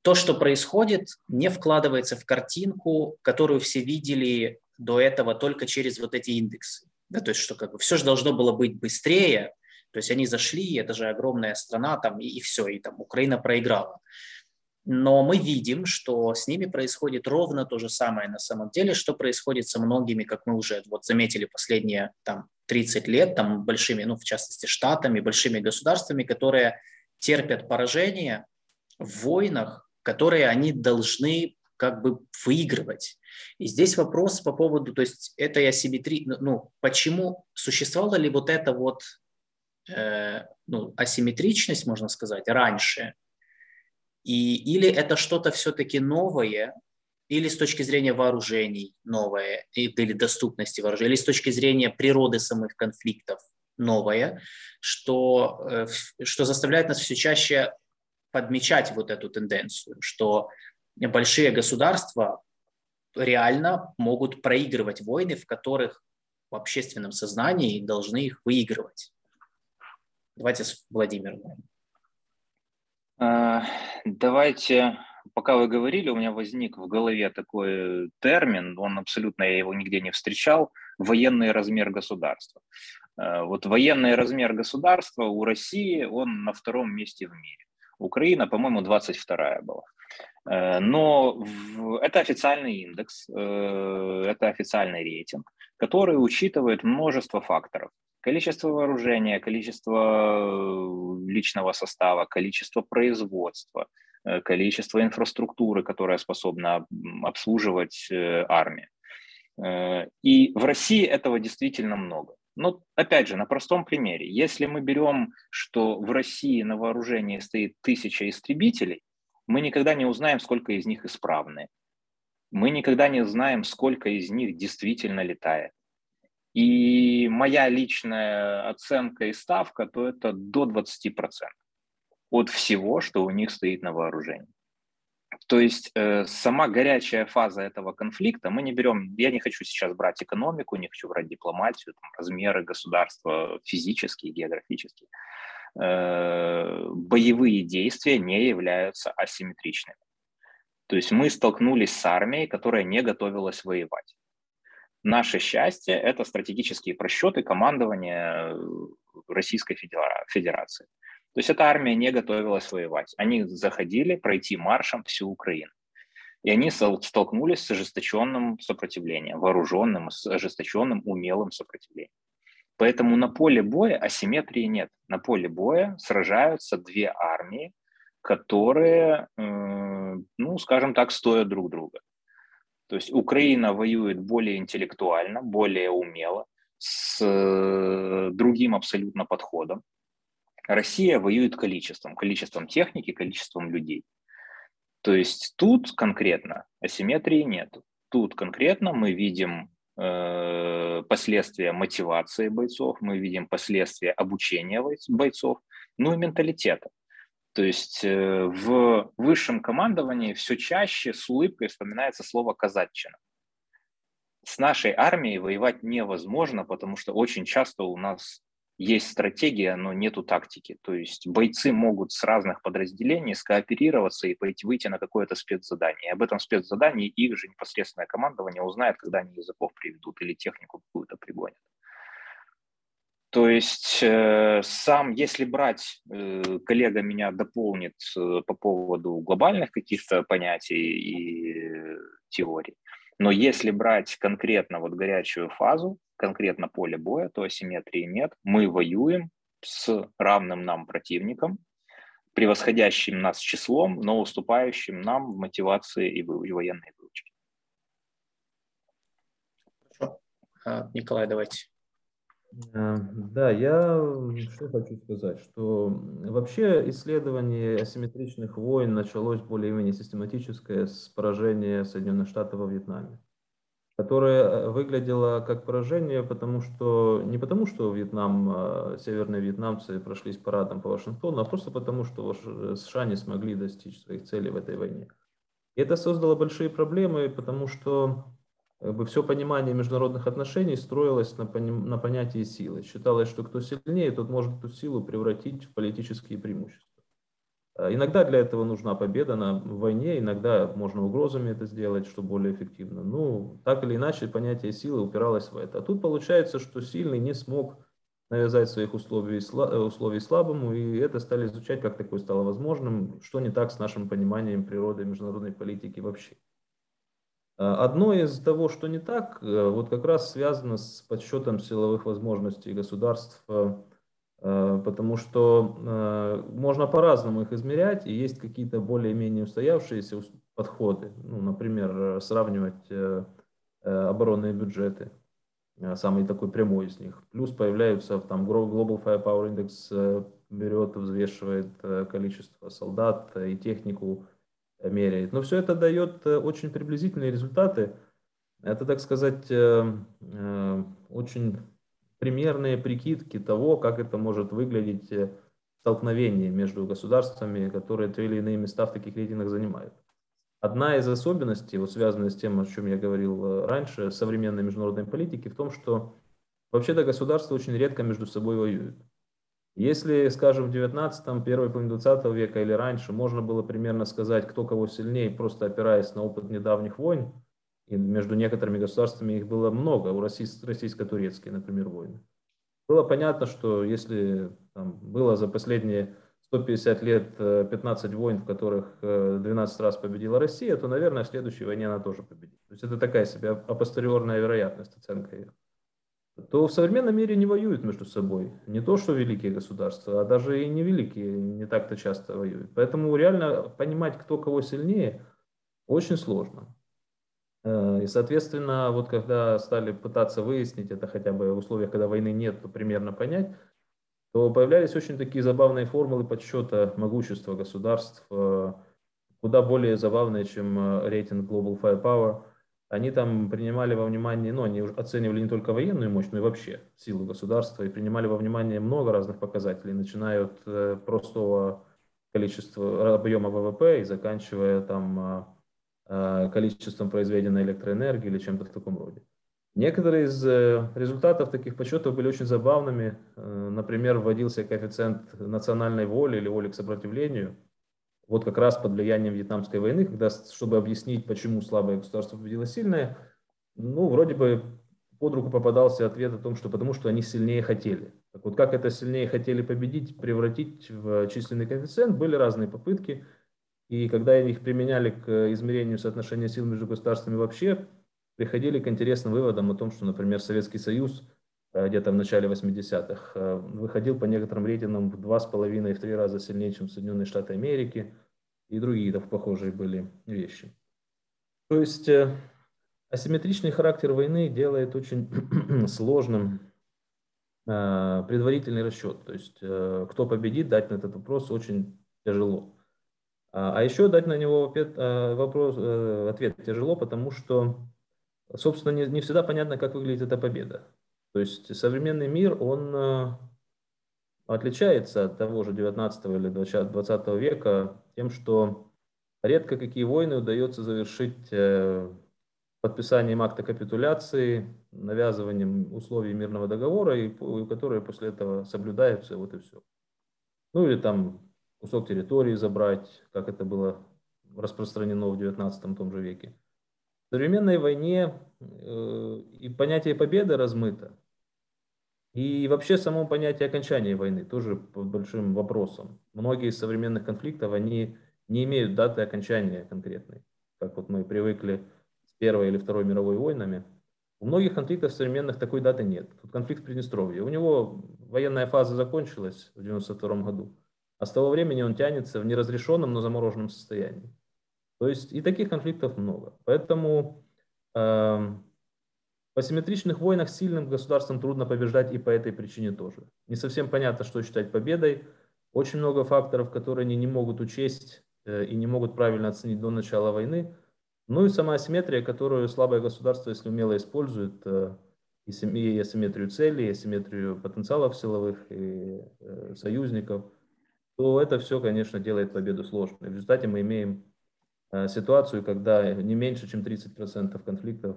то, что происходит, не вкладывается в картинку, которую все видели до этого только через вот эти индексы. Да, то есть, что как бы все же должно было быть быстрее, то есть они зашли, это же огромная страна, там, и, и все, и там Украина проиграла. Но мы видим, что с ними происходит ровно то же самое на самом деле, что происходит со многими, как мы уже вот заметили последние там, 30 лет, там, большими, ну, в частности, штатами, большими государствами, которые терпят поражение в войнах, которые они должны как бы выигрывать. И здесь вопрос по поводу, то есть этой асимметрии, ну, почему существовало ли вот это вот Э, ну, асимметричность, можно сказать, раньше, и, или это что-то все-таки новое, или с точки зрения вооружений новое, или доступности вооружений, или с точки зрения природы самых конфликтов новое, что, э, что заставляет нас все чаще подмечать вот эту тенденцию, что большие государства реально могут проигрывать войны, в которых в общественном сознании должны их выигрывать. Давайте с Владимиром. А, давайте, пока вы говорили, у меня возник в голове такой термин, он абсолютно, я его нигде не встречал, военный размер государства. А, вот военный размер государства у России, он на втором месте в мире. Украина, по-моему, 22 была. А, но это официальный индекс, э, это официальный рейтинг, который учитывает множество факторов количество вооружения, количество э, личного состава, количество производства, э, количество инфраструктуры, которая способна обслуживать э, армию. И в России этого действительно много. Но опять же, на простом примере, если мы берем, что в России на вооружении стоит тысяча истребителей, мы никогда не узнаем, сколько из них исправны. Мы никогда не знаем, сколько из них действительно летает. И моя личная оценка и ставка, то это до 20% от всего, что у них стоит на вооружении. То есть э, сама горячая фаза этого конфликта, мы не берем, я не хочу сейчас брать экономику, не хочу брать дипломатию, там, размеры государства физические, географические. Э, боевые действия не являются асимметричными. То есть мы столкнулись с армией, которая не готовилась воевать. Наше счастье – это стратегические просчеты командования э, Российской Федерации. То есть эта армия не готовилась воевать. Они заходили пройти маршем всю Украину. И они столкнулись с ожесточенным сопротивлением, вооруженным, с ожесточенным умелым сопротивлением. Поэтому на поле боя асимметрии нет. На поле боя сражаются две армии, которые ну, скажем так, стоят друг друга. То есть Украина воюет более интеллектуально, более умело, с э, другим абсолютно подходом. Россия воюет количеством, количеством техники, количеством людей. То есть тут конкретно асимметрии нет. Тут конкретно мы видим э, последствия мотивации бойцов, мы видим последствия обучения бойцов, ну и менталитета. То есть э, в высшем командовании все чаще с улыбкой вспоминается слово «казачина». С нашей армией воевать невозможно, потому что очень часто у нас есть стратегия, но нету тактики. То есть бойцы могут с разных подразделений скооперироваться и пойти выйти на какое-то спецзадание. Об этом спецзадании их же непосредственное командование узнает, когда они языков приведут или технику какую-то пригонят. То есть э, сам, если брать, э, коллега меня дополнит э, по поводу глобальных каких-то понятий и теорий, но если брать конкретно вот горячую фазу, конкретно поле боя, то асимметрии нет. Мы воюем с равным нам противником, превосходящим нас числом, но уступающим нам в мотивации и военной выучке. Хорошо. Николай, давайте. Э, да, я что хочу сказать, что вообще исследование асимметричных войн началось более-менее систематическое с поражения Соединенных Штатов во Вьетнаме, которое э, выглядело как поражение, потому что не потому, что Вьетнам, э, северные вьетнамцы прошлись парадом по Вашингтону, а просто потому, что США не смогли достичь своих целей в этой войне. И это создало большие проблемы, потому что как бы все понимание международных отношений строилось на, поним, на понятии силы. Считалось, что кто сильнее, тот может эту силу превратить в политические преимущества. А иногда для этого нужна победа на войне, иногда можно угрозами это сделать, что более эффективно. Ну, так или иначе, понятие силы упиралось в это. А тут получается, что сильный не смог навязать своих условий, условий слабому, и это стали изучать, как такое стало возможным, что не так с нашим пониманием природы международной политики вообще. А, одно из того, что не так, э, вот как раз связано с подсчетом силовых возможностей государств, э, э, потому что можно по-разному их измерять, и есть какие-то более-менее устоявшиеся подходы, ну, например, сравнивать оборонные бюджеты, самый такой прямой из них. Плюс появляются там Global Firepower Index берет, взвешивает количество солдат и технику, меряет. Но все это дает э, очень приблизительные результаты. Это, так сказать, э, э, очень примерные прикидки того, как это может выглядеть столкновение между государствами, которые то или иные места в таких рейтингах занимают. Одна из особенностей, вот связанная с тем, о чем я говорил раньше, современной международной политики, в том, что вообще-то государства очень редко между собой воюют. Если, скажем, в 19 первой половине 20 века или раньше можно было примерно сказать, кто кого сильнее, просто опираясь на опыт недавних войн, и между некоторыми государствами их было много, у российско-турецкие, например, войны. Было понятно, что если там, было за последние 150 лет 15 э, войн, в которых 12 э, раз победила Россия, то, наверное, в следующей войне она тоже победит. То есть это такая себе апостериорная вероятность, оценка ее то в современном мире не воюют между собой. Не то, что великие государства, а даже и невеликие не так-то часто воюют. Поэтому реально понимать, кто кого сильнее, очень сложно. Э, и, соответственно, вот когда стали пытаться выяснить это хотя бы в условиях, когда войны нет, то примерно понять, то появлялись очень такие забавные формулы подсчета могущества государств, э, куда более забавные, чем э, рейтинг Global Firepower – они там принимали во внимание, ну, они оценивали не только военную мощь, но и вообще силу государства, и принимали во внимание много разных показателей, начиная от э, простого количества объема ВВП и заканчивая там э, количеством произведенной электроэнергии или чем-то в таком роде. Некоторые из э, результатов таких подсчетов были очень забавными. Например, вводился коэффициент национальной воли или воли к сопротивлению – вот как раз под влиянием Вьетнамской войны, когда, чтобы объяснить, почему слабое государство победило сильное, ну, вроде бы под руку попадался ответ о том, что потому что они сильнее хотели. Так вот, как это сильнее хотели победить, превратить в численный коэффициент, были разные попытки. И когда их применяли к измерению соотношения сил между государствами вообще, приходили к интересным выводам о том, что, например, Советский Союз где-то в начале 80-х э, выходил по некоторым рейтингам в два с половиной, в три раза сильнее, чем Соединенные Штаты Америки. и другие похожие были вещи. То есть э, асимметричный характер войны делает очень сложным э, предварительный расчет. То есть э, кто победит, дать на этот вопрос очень тяжело. А, а еще дать на него вопрос, ответ тяжело, потому что, собственно, не, не всегда понятно, как выглядит эта победа. То есть современный мир, он отличается от того же 19 или 20 века тем, что редко какие войны удается завершить э, подписанием акта капитуляции, навязыванием условий мирного договора, и, которые после этого соблюдаются, вот и все. Ну или там кусок территории забрать, как это было распространено в 19 том же веке. В современной войне э, и понятие победы размыто. И вообще само понятие окончания войны тоже под большим вопросом. Многие из современных конфликтов, они не имеют даты окончания конкретной, как вот мы привыкли с Первой или Второй мировой войнами. У многих конфликтов современных такой даты нет. Тут конфликт в Приднестровье. У него военная фаза закончилась в 1992 году, а с того времени он тянется в неразрешенном, но замороженном состоянии. То есть и таких конфликтов много. Поэтому э, в асимметричных войнах сильным государствам трудно побеждать и по этой причине тоже. Не совсем понятно, что считать победой. Очень много факторов, которые они не могут учесть э, и не могут правильно оценить до начала войны. Ну и сама асимметрия, которую слабое государство, если умело использует, э, и асимметрию целей, и асимметрию потенциалов силовых и э, союзников, то это все, конечно, делает победу сложной. В результате мы имеем ситуацию, когда не меньше, чем 30% конфликтов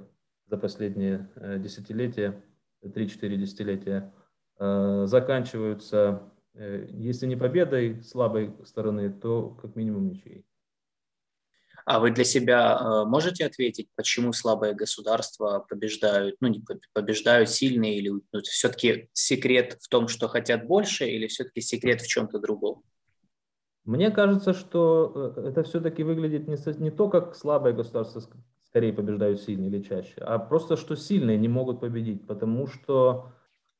за последние э, десятилетия, 3-4 десятилетия, э, заканчиваются, э, если не победой слабой стороны, то как минимум ничьей. А вы для себя можете ответить, почему слабые государства побеждают, ну не побеждают сильные, или ну, все-таки секрет в том, что хотят больше, или все-таки секрет в чем-то другом? Мне кажется, что это все-таки выглядит не, не то, как слабое государство скорее побеждают сильные или чаще, а просто что сильные не могут победить, потому что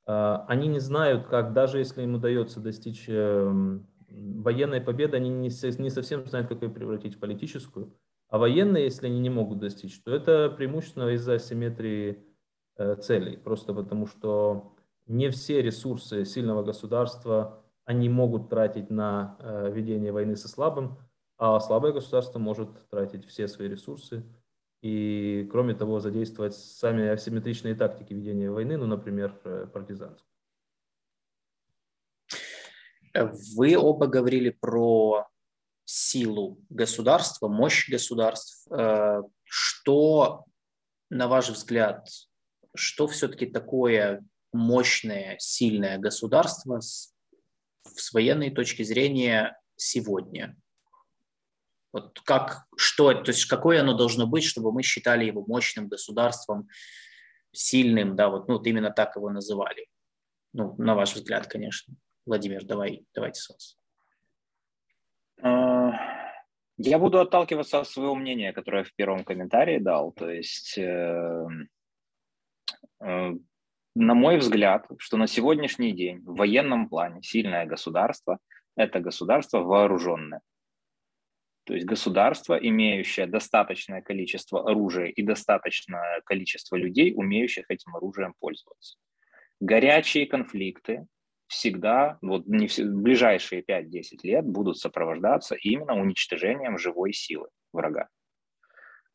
э, они не знают, как, даже если им удается достичь э, военной победы, они не, не совсем знают, как ее превратить в политическую. А военные, если они не могут достичь, то это преимущественно из-за асимметрии э, целей, просто потому что не все ресурсы сильного государства они могут тратить на э, ведение войны со слабым, а слабое государство может тратить все свои ресурсы и, кроме того, задействовать сами асимметричные тактики ведения войны, ну, например, э, партизанскую. Вы оба говорили про силу государства, мощь государств. Э, что, на ваш взгляд, что все-таки такое мощное, сильное государство с, с военной точки зрения сегодня? Вот как, что, то есть какое оно должно быть, чтобы мы считали его мощным государством, сильным, да, вот, ну, вот именно так его называли. Ну, на ваш взгляд, конечно. Владимир, давай, давайте с вас. А, я буду отталкиваться от своего мнения, которое я в первом комментарии дал. То есть, э, э, на мой взгляд, что на сегодняшний день в военном плане сильное государство – это государство вооруженное. То есть государство, имеющее достаточное количество оружия и достаточное количество людей, умеющих этим оружием пользоваться. Горячие конфликты всегда, вот не в ближайшие 5-10 лет будут сопровождаться именно уничтожением живой силы врага.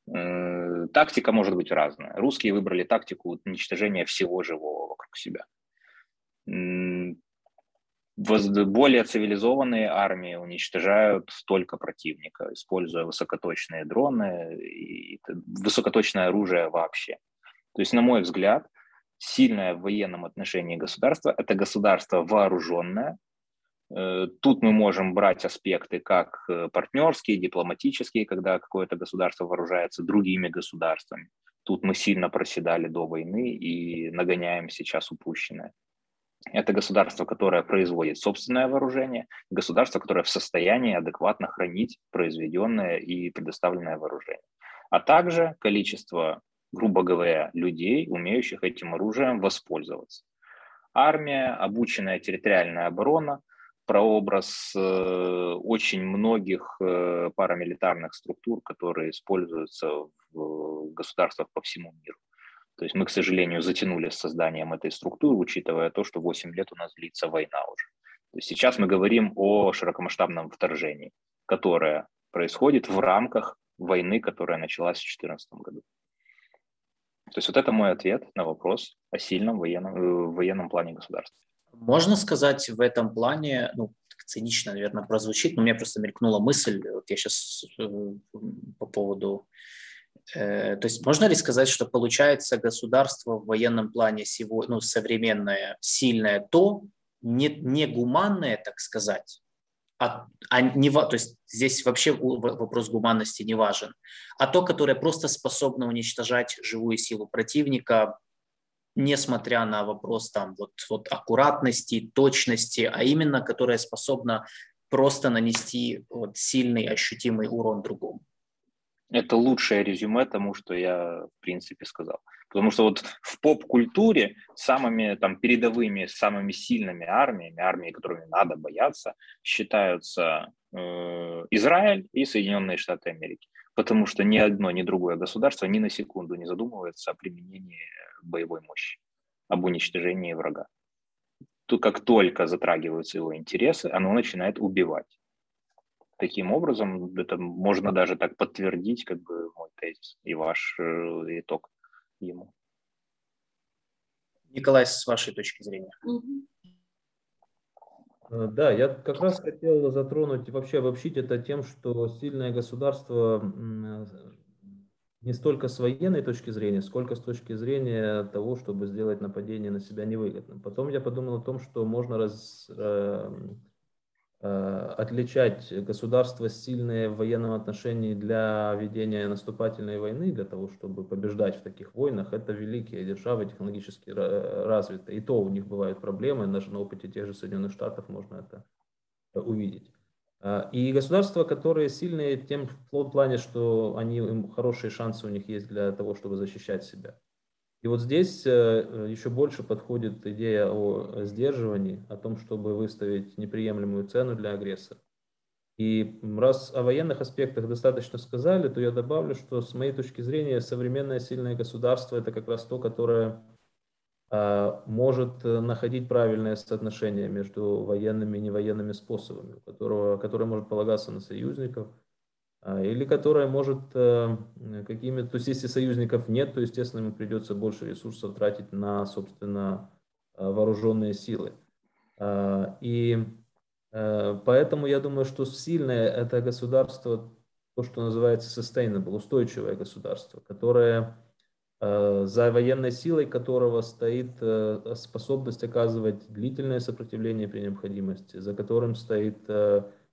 Тактика может быть разная. Русские выбрали тактику уничтожения всего живого вокруг себя более цивилизованные армии уничтожают только противника, используя высокоточные дроны и высокоточное оружие вообще. То есть, на мой взгляд, сильное в военном отношении государство – это государство вооруженное. Э, тут мы можем брать аспекты как э, партнерские, дипломатические, когда какое-то государство вооружается другими государствами. Тут мы сильно проседали до войны и нагоняем сейчас упущенное. Это государство, которое производит собственное вооружение, государство, которое в состоянии адекватно хранить произведенное и предоставленное вооружение. А также количество, грубо говоря, людей, умеющих этим оружием воспользоваться. Армия, обученная территориальная оборона, прообраз э, очень многих э, парамилитарных структур, которые используются в государствах по всему миру. То есть мы, к сожалению, затянули с созданием этой структуры, учитывая то, что 8 лет у нас длится война уже. То есть сейчас мы говорим о широкомасштабном вторжении, которое происходит в рамках войны, которая началась в 2014 году. То есть вот это мой ответ на вопрос о сильном военном, э, военном плане государства. Можно сказать в этом плане, ну, цинично, наверное, прозвучит, но меня просто мелькнула мысль, вот я сейчас э, по поводу то есть можно ли сказать, что получается государство в военном плане сегодня, ну, современное, сильное, то не, не гуманное, так сказать, а, а не, то есть здесь вообще вопрос гуманности не важен, а то, которое просто способно уничтожать живую силу противника, несмотря на вопрос там вот, вот аккуратности, точности, а именно которое способно просто нанести вот сильный ощутимый урон другому. Это лучшее резюме тому, что я в принципе сказал. Потому что вот в поп-культуре самыми там передовыми, самыми сильными армиями, армиями, которыми надо бояться, считаются э, Израиль и Соединенные Штаты Америки. Потому что ни одно, ни другое государство ни на секунду не задумывается о применении боевой мощи, об уничтожении врага. То, как только затрагиваются его интересы, оно начинает убивать. Таким образом, это можно даже так подтвердить, как бы мой тезис и ваш э, итог ему. Николай, с вашей точки зрения. Э, да, я как раз хотел затронуть, вообще обобщить это тем, что сильное государство не столько с военной точки зрения, сколько с точки зрения того, чтобы сделать нападение на себя невыгодным. Потом я подумал о том, что можно раз, э, Э, отличать государства сильные в военном отношении для ведения наступательной войны, для того, чтобы побеждать в таких войнах, это великие державы, технологически развитые. И то у них бывают проблемы, даже на опыте тех же Соединенных Штатов можно это увидеть. Э, и государства, которые сильные тем в плане, что они, хорошие шансы у них есть для того, чтобы защищать себя. И вот здесь э, еще больше подходит идея о сдерживании, о том, чтобы выставить неприемлемую цену для агрессора. И раз о военных аспектах достаточно сказали, то я добавлю, что с моей точки зрения современное сильное государство это как раз то, которое а, может находить правильное соотношение между военными и невоенными способами, которого, которое может полагаться на союзников – или которая может э, какими-то, то есть если союзников нет, то, естественно, ему придется больше ресурсов тратить на, собственно, э, вооруженные силы. А, и э, поэтому я думаю, что сильное это государство, то, что называется sustainable, устойчивое государство, которое за военной силой которого стоит способность оказывать длительное сопротивление при необходимости, за которым стоит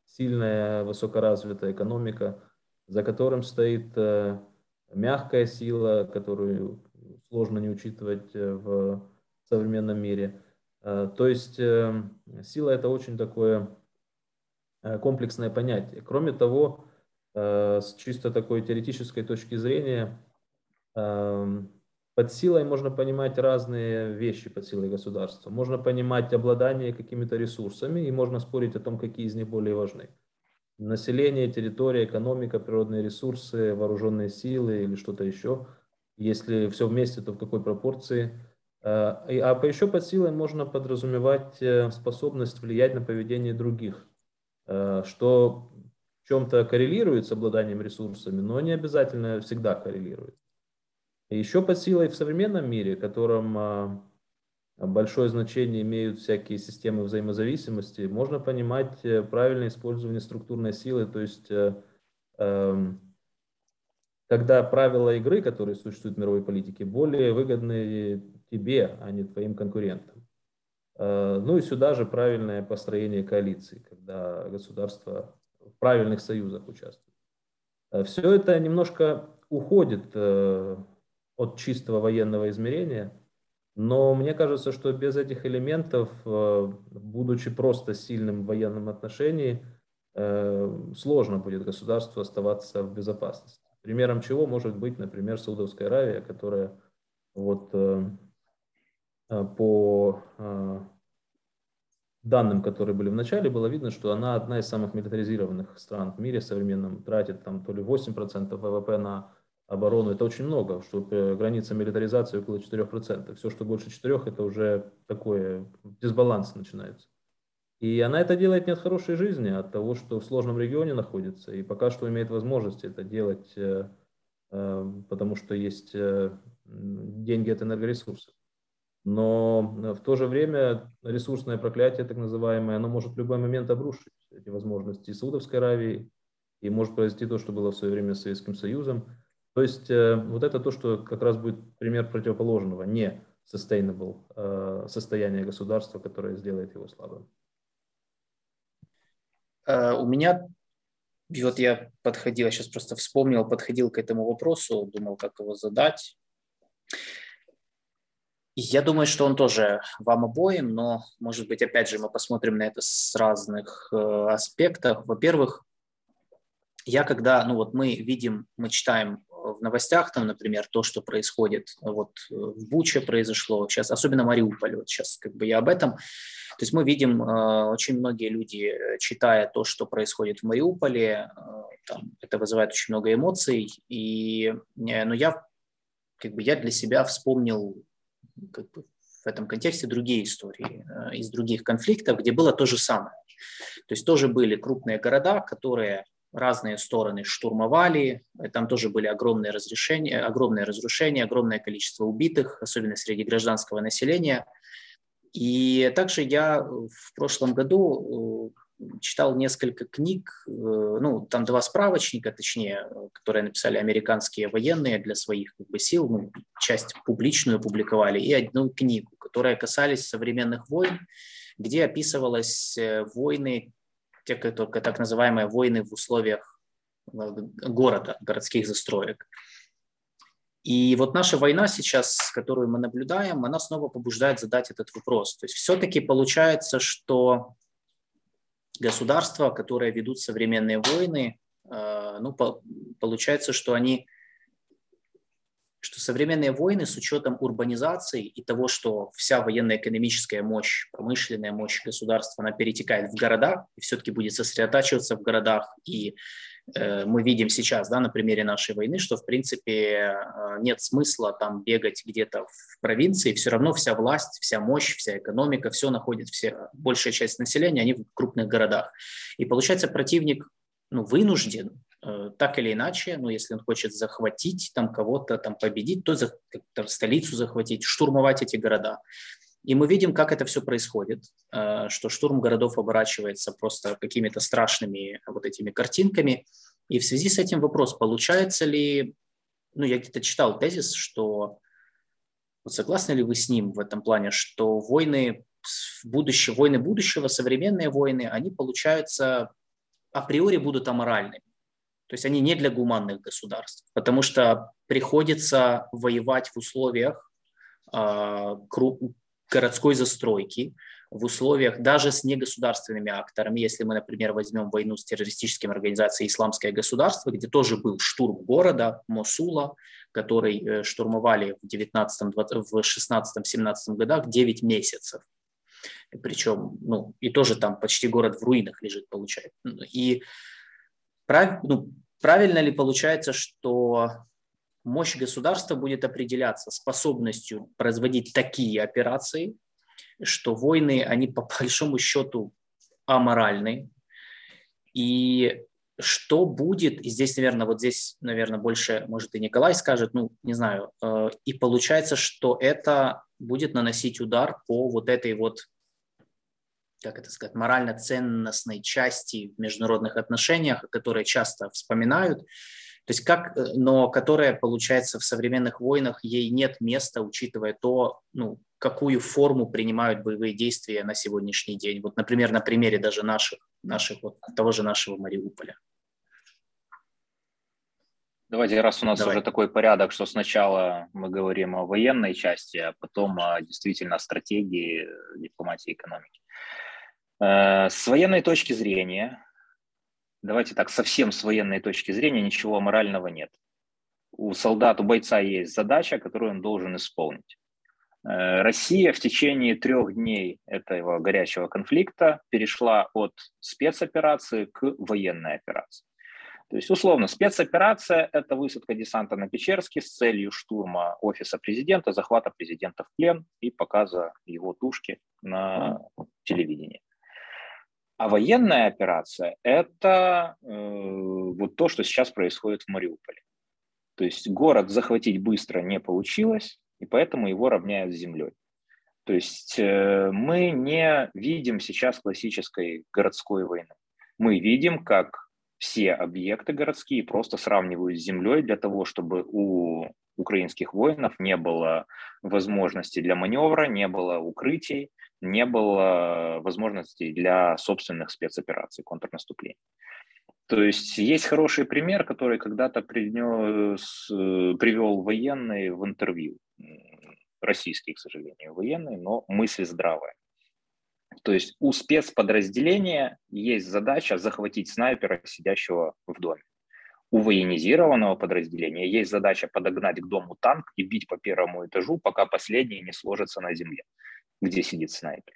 сильная высокоразвитая экономика, за которым стоит э, мягкая сила, которую сложно не учитывать э, в современном мире. Э, то есть сила это очень такое комплексное понятие. Кроме того, с чисто такой теоретической точки зрения, под силой можно понимать разные вещи под силой государства. Можно понимать обладание какими-то ресурсами и можно спорить о том, какие из них более важны. Население, территория, экономика, природные ресурсы, вооруженные силы или что-то еще. Если все вместе, то в какой пропорции. А, а еще под силой можно подразумевать э, способность влиять на поведение других, э, что в чем-то коррелирует с обладанием ресурсами, но не обязательно всегда коррелирует. Еще под силой в современном мире, в котором а, большое значение имеют всякие системы взаимозависимости, можно понимать э, правильное использование структурной силы, то есть э, эм, когда правила игры, которые существуют в мировой политике, более выгодны тебе, а не твоим конкурентам. Э, ну и сюда же правильное построение коалиции, когда государства в правильных союзах участвуют. Все это немножко уходит от чистого военного измерения. Но мне кажется, что без этих элементов, э, будучи просто сильным в военном отношении, э, сложно будет государству оставаться в безопасности. Примером чего может быть, например, Саудовская Аравия, которая вот э, по данным, которые были в начале, было видно, что она одна из самых милитаризированных стран в мире современном, тратит там то ли 8% ВВП на оборону. Это очень много, что э, граница милитаризации около 4%. Все, что больше 4%, это уже такой дисбаланс начинается. И она это делает не от хорошей жизни, а от того, что в сложном регионе находится, и пока что имеет возможность это делать, э, э, потому что есть деньги от энергоресурсов. Но в то же время ресурсное проклятие, так называемое, оно может в любой момент обрушить эти возможности и Саудовской Аравии, и может произойти то, что было в свое время с Советским Союзом. То есть э, вот это то, что как раз будет пример противоположного, не sustainable э, состояния государства, которое сделает его слабым. Э, у меня, вот я подходил, я сейчас просто вспомнил, подходил к этому вопросу, думал, как его задать. Я думаю, что он тоже вам обоим, но, может быть, опять же, мы посмотрим на это с разных э, аспектов. Во-первых, я когда, ну вот мы видим, мы читаем новостях, там, например, то, что происходит, вот в Буче произошло сейчас, особенно Мариуполь, вот сейчас как бы я об этом. То есть мы видим, э, очень многие люди, э, читая то, что происходит в Мариуполе, э, там, это вызывает очень много эмоций, и, но я, как бы я для себя вспомнил как бы в этом контексте другие истории э, из других конфликтов, где было то же самое. То есть тоже были крупные города, которые разные стороны штурмовали, там тоже были огромные, разрешения, огромные разрушения, огромное количество убитых, особенно среди гражданского населения. И также я в прошлом году э, читал несколько книг, э, ну, там два справочника, точнее, которые написали американские военные для своих как бы, сил, ну, часть публичную публиковали, и одну книгу, которая касались современных войн, где описывалась э, войны, те, только так называемые войны в условиях э, города, городских застроек. И вот наша война сейчас, которую мы наблюдаем, она снова побуждает задать этот вопрос. То есть все-таки получается, что государства, которые ведут современные войны, э, ну, получается, что они что современные войны с учетом урбанизации и того, что вся военно-экономическая мощь, промышленная мощь государства, она перетекает в города и все-таки будет сосредотачиваться в городах и Э, мы видим сейчас, да, на примере нашей войны, что, в принципе, э, нет смысла там бегать где-то в провинции, все равно вся власть, вся мощь, вся экономика, все находит, все, большая часть населения, они в крупных городах. И получается, противник ну, вынужден так или иначе, ну, если он хочет захватить там кого-то, там победить, то за, столицу захватить, штурмовать эти города. И мы видим, как это все происходит, э, что штурм городов оборачивается просто какими-то страшными вот этими картинками. И в связи с этим вопрос, получается ли, ну, я где-то читал тезис, что вот согласны ли вы с ним в этом плане, что войны будущего, войны будущего, современные войны, они, получаются, априори будут аморальными. То есть они не для гуманных государств, потому что приходится воевать в условиях э, городской застройки в условиях даже с негосударственными акторами, если мы, например, возьмем войну с террористическими организацией «Исламское государство», где тоже был штурм города Мосула, который э, штурмовали в 19 в 16-17 годах 9 месяцев. Причем, ну, и тоже там почти город в руинах лежит, получается. И прав, ну, правильно ли получается, что мощь государства будет определяться способностью производить такие операции, что войны, они по большому счету аморальны. И что будет, и здесь, наверное, вот здесь, наверное, больше, может, и Николай скажет, ну, не знаю, э, и получается, что это будет наносить удар по вот этой вот, как это сказать, морально-ценностной части в международных отношениях, которые часто вспоминают, то есть как, э, но которая, получается, в современных войнах, ей нет места, учитывая то, ну, какую форму принимают боевые действия на сегодняшний день. Вот, например, на примере даже наших, наших вот того же нашего Мариуполя. Давайте, раз у нас Давай. уже такой порядок, что сначала мы говорим о военной части, а потом о действительно стратегии дипломатии и экономики. Э, с военной точки зрения давайте так, совсем с военной точки зрения ничего морального нет. У солдата, у бойца есть задача, которую он должен исполнить. Э, Россия в течение трех дней этого горячего конфликта перешла от спецоперации к военной операции. То есть, условно, спецоперация – это высадка десанта на Печерске с целью штурма офиса президента, захвата президента в плен и показа его тушки на телевидении. А военная операция – это э, вот то, что сейчас происходит в Мариуполе. То есть город захватить быстро не получилось, и поэтому его равняют с землей. То есть э, мы не видим сейчас классической городской войны. Мы видим, как все объекты городские просто сравнивают с землей для того, чтобы у украинских воинов не было возможности для маневра, не было укрытий, не было возможностей для собственных спецопераций, контрнаступлений. То есть есть хороший пример, который когда-то принес, э, привел военный в интервью. Российский, к сожалению, военный, но мысль здравая. То есть у спецподразделения есть задача захватить снайпера, сидящего в доме. У военизированного подразделения есть задача подогнать к дому танк и бить по первому этажу, пока последний не сложится на земле, где сидит снайпер.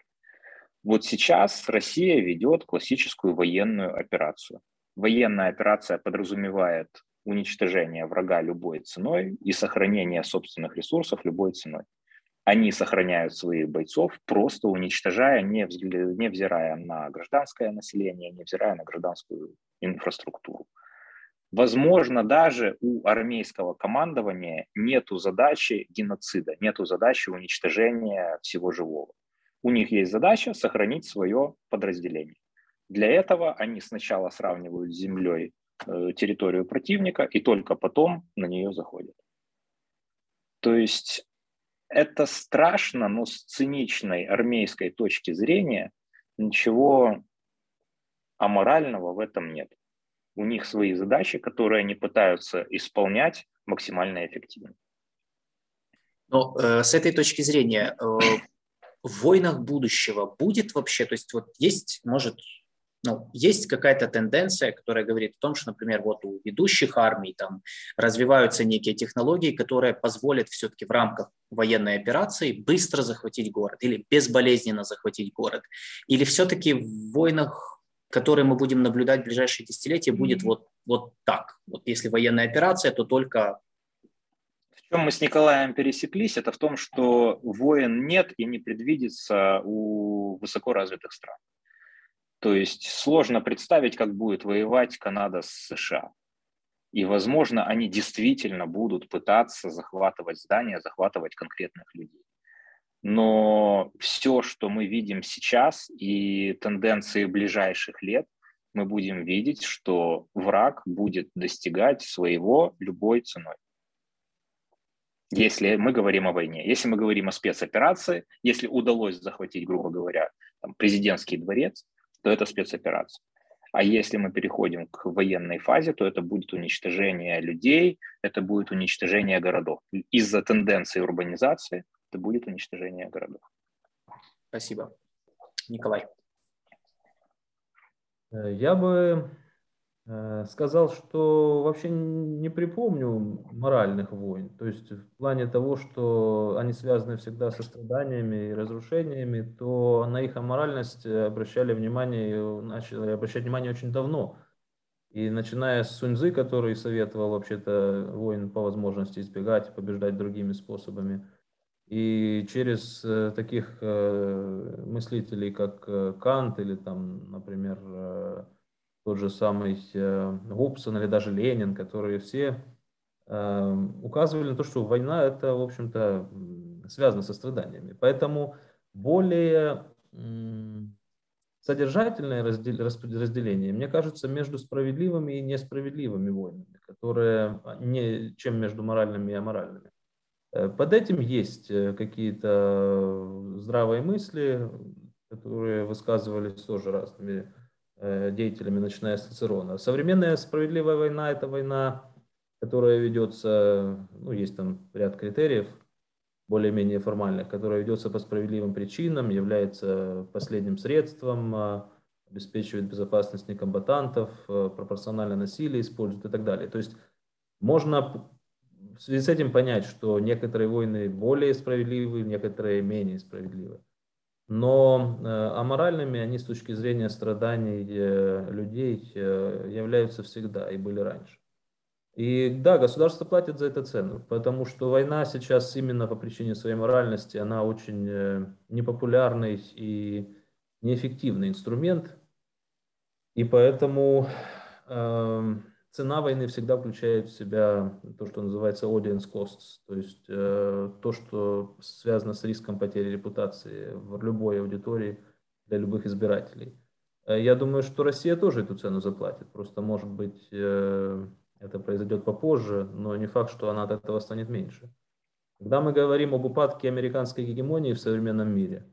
Вот сейчас Россия ведет классическую военную операцию. Военная операция подразумевает уничтожение врага любой ценой и сохранение собственных ресурсов любой ценой. Они сохраняют своих бойцов, просто уничтожая, не невзирая на гражданское население, невзирая на гражданскую инфраструктуру. Возможно, даже у армейского командования нету задачи геноцида, нету задачи уничтожения всего живого. У них есть задача сохранить свое подразделение. Для этого они сначала сравнивают с землей э, территорию противника и только потом на нее заходят. То есть это страшно, но с циничной армейской точки зрения ничего аморального в этом нет. У них свои задачи, которые они пытаются исполнять максимально эффективно. Но э, с этой точки зрения э, в войнах будущего будет вообще, то есть вот есть, может, ну, есть какая-то тенденция, которая говорит о том, что, например, вот у ведущих армий там развиваются некие технологии, которые позволят все-таки в рамках военной операции быстро захватить город или безболезненно захватить город. Или все-таки в войнах, которые мы будем наблюдать в ближайшие десятилетия, будет вот, вот так. Вот если военная операция, то только в чем мы с Николаем пересеклись, это в том, что войн нет и не предвидится у высокоразвитых стран. То есть сложно представить, как будет воевать Канада с США. И, возможно, они действительно будут пытаться захватывать здания, захватывать конкретных людей. Но все, что мы видим сейчас и тенденции ближайших лет, мы будем видеть, что враг будет достигать своего любой ценой. Если мы говорим о войне, если мы говорим о спецоперации, если удалось захватить, грубо говоря, там, президентский дворец, то это спецоперация. А если мы переходим к военной фазе, то это будет уничтожение людей, это будет уничтожение городов. Из-за тенденции урбанизации это будет уничтожение городов. Спасибо. Николай. Э, я бы Э, сказал, что вообще не припомню моральных войн. То есть в плане того, что они связаны всегда со страданиями и разрушениями, то на их аморальность обращали внимание, начали обращать внимание очень давно. И начиная с Суньзы, который советовал вообще-то войн по возможности избегать, побеждать другими способами, и через э, таких э, мыслителей, как Кант или там, например, тот же самый э, Гобсон или даже Ленин, которые все э, указывали на то, что война это, в общем-то, связано со страданиями. Поэтому более содержательное разделение, мне кажется, между справедливыми и несправедливыми войнами, которые не чем между моральными и аморальными. Э, под этим есть какие-то здравые мысли, которые высказывались тоже разными Э, деятелями, начиная с Цицерона. Современная справедливая война – это война, которая ведется, ну, есть там ряд критериев, более-менее формальных, которая ведется по справедливым причинам, является последним средством, а, обеспечивает безопасность некомбатантов, э, пропорциональное насилие использует и так далее. То есть можно в связи с этим понять, что некоторые войны более справедливы, некоторые менее справедливы. Но э, аморальными они с точки зрения страданий э, людей э, являются всегда и были раньше. И да, государство платит за это цену, потому что война сейчас именно по причине своей моральности, она очень непопулярный и неэффективный инструмент. И поэтому цена войны всегда включает в себя то, что называется audience costs, то есть э, то, что связано с риском потери репутации в любой аудитории для любых избирателей. Э, я думаю, что Россия тоже эту цену заплатит. Просто, может быть, э, это произойдет попозже, но не факт, что она от этого станет меньше. Когда мы говорим об упадке американской гегемонии в современном мире,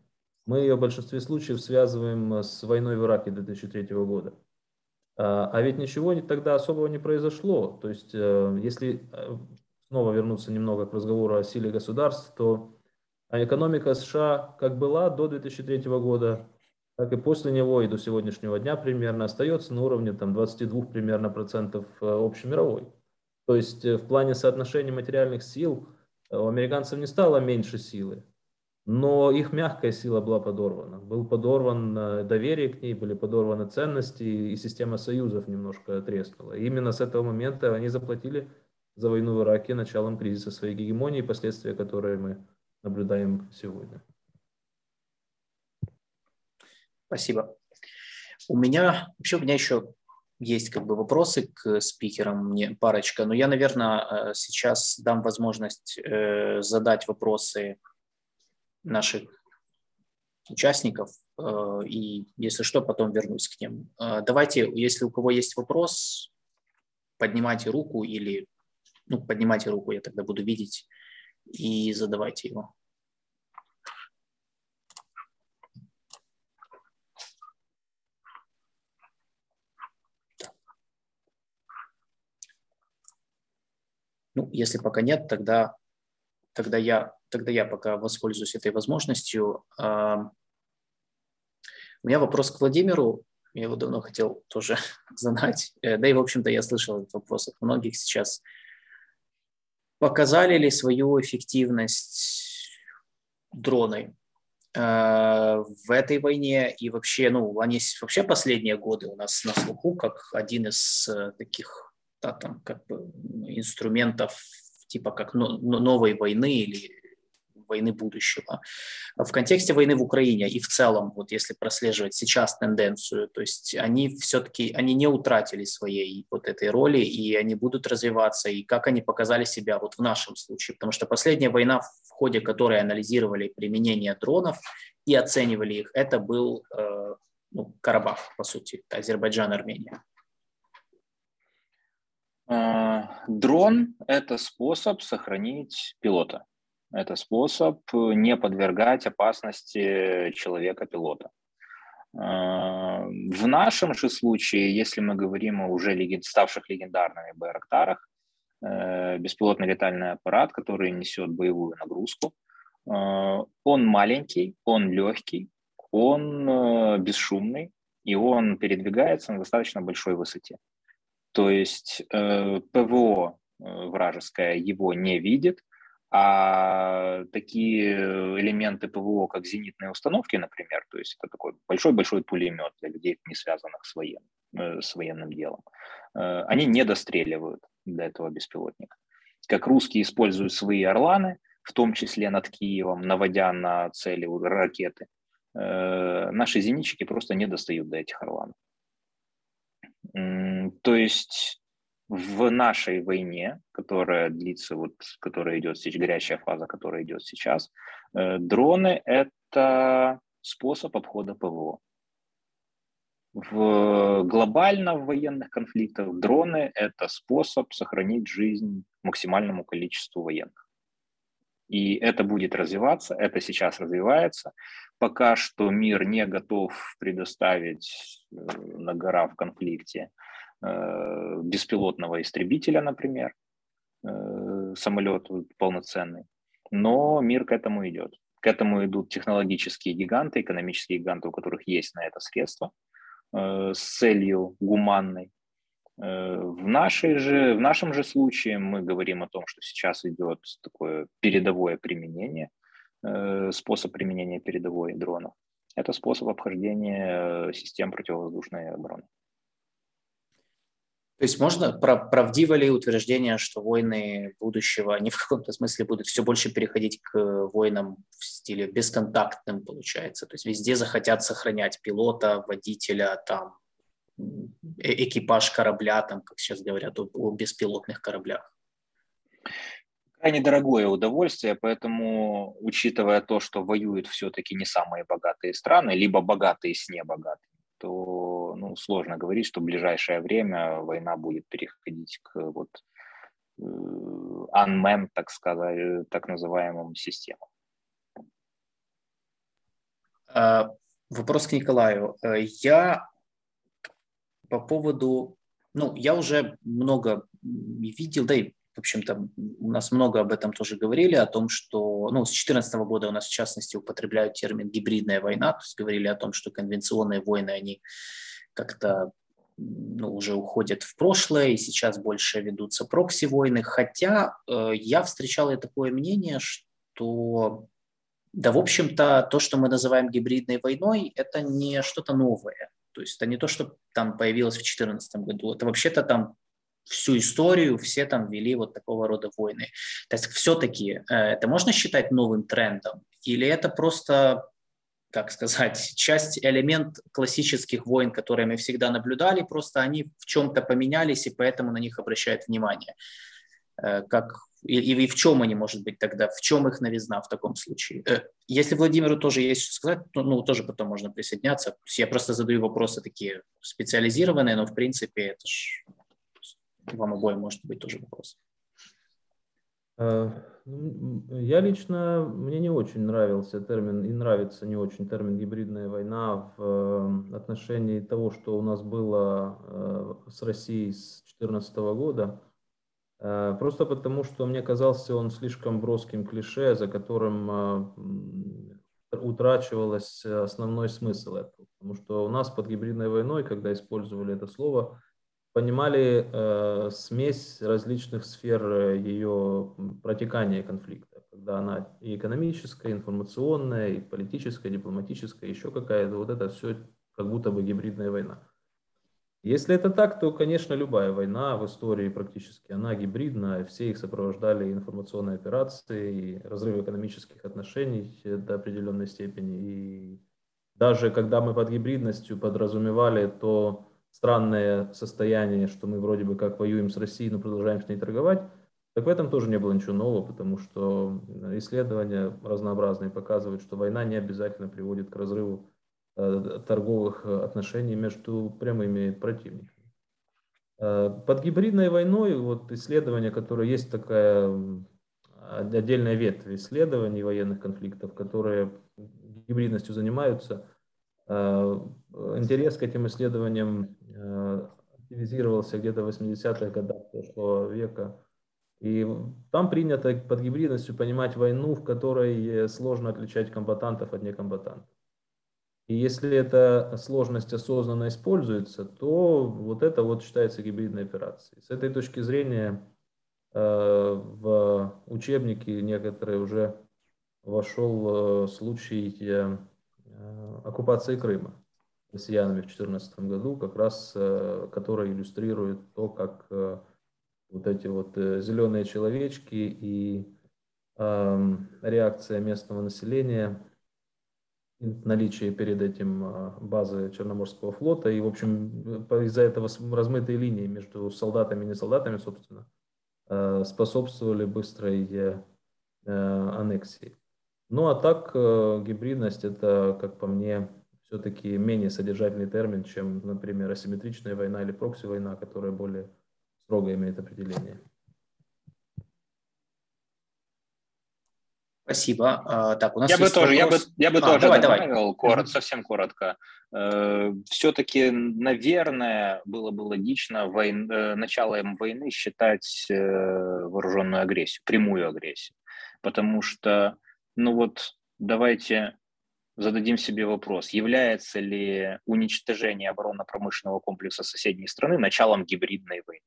мы ее в большинстве случаев связываем с войной в Ираке 2003 года. А, а ведь ничего тогда особого не произошло. То есть, э, если э, снова вернуться немного к разговору о силе государств, то экономика США как была до 2003 года, так и после него и до сегодняшнего дня примерно остается на уровне там, 22 примерно процентов э, общемировой. То есть в плане соотношения материальных сил у американцев не стало меньше силы, но их мягкая сила была подорвана. Был подорван э, доверие к ней, были подорваны ценности, и система союзов немножко треснула. И именно с этого момента они заплатили за войну в Ираке началом кризиса своей гегемонии, последствия которые мы наблюдаем сегодня. Спасибо. У меня вообще у меня еще есть как бы вопросы к спикерам, мне парочка, но я, наверное, э, сейчас дам возможность э, задать вопросы наших участников, э, и если что, потом вернусь к ним. Э, давайте, если у кого есть вопрос, поднимайте руку или, ну, поднимайте руку, я тогда буду видеть, и задавайте его. Ну, если пока нет, тогда, тогда я тогда я пока воспользуюсь этой возможностью. У меня вопрос к Владимиру. Я его давно хотел тоже задать. Э, да и, в общем-то, я слышал этот вопрос от многих сейчас. Показали ли свою эффективность дроны э, в этой войне и вообще, ну, они вообще последние годы у нас на слуху как один из э, таких да, там, как бы инструментов типа как новой войны или войны будущего. В контексте войны в Украине и в целом, вот если прослеживать сейчас тенденцию, то есть они все-таки, они не утратили своей вот этой роли, и они будут развиваться, и как они показали себя вот в нашем случае. Потому что последняя война, в ходе которой анализировали применение дронов и оценивали их, это был э, ну, Карабах, по сути, Азербайджан, Армения. Э, дрон – это способ сохранить пилота. Это способ э, не подвергать опасности человека-пилота. А, в нашем же случае, если мы говорим о уже ставших легендарными Байрактарах, э, беспилотный летальный аппарат, который несет боевую нагрузку, э, он маленький, он легкий, он бесшумный, и он передвигается на достаточно большой высоте. То есть ПВО вражеское его не видит, а такие элементы ПВО, как зенитные установки, например, то есть это такой большой-большой пулемет для людей, не связанных с, воен, э, с военным делом, э, они не достреливают для этого беспилотника. Как русские используют свои «Орланы», в том числе над Киевом, наводя на цели ракеты, э, наши зенитчики просто не достают до этих «Орланов». То есть в нашей войне, которая длится, вот, которая идет сейчас, горячая фаза, которая идет сейчас, э, дроны – это способ обхода ПВО. В глобально в военных конфликтах дроны – это способ сохранить жизнь максимальному количеству военных. И это будет развиваться, это сейчас развивается. Пока что мир не готов предоставить э, на гора в конфликте Э, беспилотного истребителя, например, э, самолет полноценный. Но мир к этому идет. К этому идут технологические гиганты, экономические гиганты, у которых есть на это средства с целью гуманной. В, нашей же, в нашем же случае мы говорим о том, что сейчас идет такое передовое применение, способ применения передовой дронов. Это способ обхождения систем противовоздушной обороны. То есть можно, правдиво ли утверждение, что войны будущего, они в каком-то смысле будут все больше переходить к войнам в стиле бесконтактным, получается? То есть везде захотят сохранять пилота, водителя, там, э, экипаж корабля, там, как сейчас говорят о, о беспилотных кораблях? Крайне дорогое удовольствие, поэтому, учитывая то, что воюют все-таки не самые богатые страны, либо богатые с небогатыми, то ну, сложно говорить, что в ближайшее время война будет переходить к вот э, unmanned, так сказать, э, так называемым системам. А, вопрос к Николаю. Э, я по поводу, ну, я уже много видел, да и в общем-то, у нас много об этом тоже говорили, о том, что, ну, с 2014 года у нас, в частности, употребляют термин «гибридная война», то есть говорили о том, что конвенционные войны, они как-то ну, уже уходят в прошлое, и сейчас больше ведутся прокси-войны, хотя э, я встречал и такое мнение, что, да, в общем-то, то, что мы называем гибридной войной, это не что-то новое, то есть это не то, что там появилось в 2014 году, это вообще-то там всю историю все там вели вот такого рода войны. То есть все-таки э, это можно считать новым трендом или это просто, как сказать, часть, элемент классических войн, которые мы всегда наблюдали, просто они в чем-то поменялись и поэтому на них обращают внимание. Э, как, и, и в чем они, может быть, тогда, в чем их новизна в таком случае? Э, если Владимиру тоже есть что сказать, то ну, тоже потом можно присоединяться. Я просто задаю вопросы такие специализированные, но в принципе это же вам обоим может быть тоже вопрос. Э, ну, я лично, мне не очень нравился термин, и нравится не очень термин гибридная война в э, отношении того, что у нас было с Россией с 2014 года. Просто потому, что мне казался он слишком броским клише, за которым утрачивалось основной смысл этого. Потому что у нас под гибридной войной, когда использовали это слово, понимали э, смесь различных сфер э, ее протекания конфликта, когда она и экономическая, и информационная, и политическая, и дипломатическая, еще какая-то, вот это все как будто бы гибридная война. Если это так, то, конечно, любая война в истории практически, она гибридная, все их сопровождали информационные операции, разрыв экономических отношений до определенной степени. И даже когда мы под гибридностью подразумевали то, странное состояние, что мы вроде бы как воюем с Россией, но продолжаем с ней торговать, так в этом тоже не было ничего нового, потому что исследования разнообразные показывают, что война не обязательно приводит к разрыву э, торговых отношений между прямыми противниками. Э, под гибридной войной вот исследования, которые есть такая отдельная ветвь исследований военных конфликтов, которые гибридностью занимаются – Э, интерес к этим исследованиям э, активизировался где-то в 80-х годах прошлого века. И там принято под гибридностью понимать войну, в которой сложно отличать комбатантов от некомбатантов. И если эта сложность осознанно используется, то вот это вот считается гибридной операцией. С этой точки зрения э, в учебники некоторые уже вошел случай Э, оккупации Крыма россиянами в 2014 году, как раз э, которая иллюстрирует то, как э, вот эти вот зеленые человечки и эм, реакция местного населения, наличие перед этим базы Черноморского флота и, в общем, из-за этого размытые линии между солдатами и не солдатами, собственно, способствовали быстрой аннексии. Ну а так э, гибридность это, как по мне, все-таки менее содержательный термин, чем, например, асимметричная война или прокси-война, которая более строго имеет определение. Спасибо. А, так, у нас я бы тоже, я бы, я бы а, тоже давай, добавил, давай. Коротко, совсем коротко. Э, Все-таки, наверное, было бы логично войн, э, началом войны считать вооруженную агрессию, прямую агрессию, потому что ну вот давайте зададим себе вопрос, является ли уничтожение оборонно-промышленного комплекса соседней страны началом гибридной войны.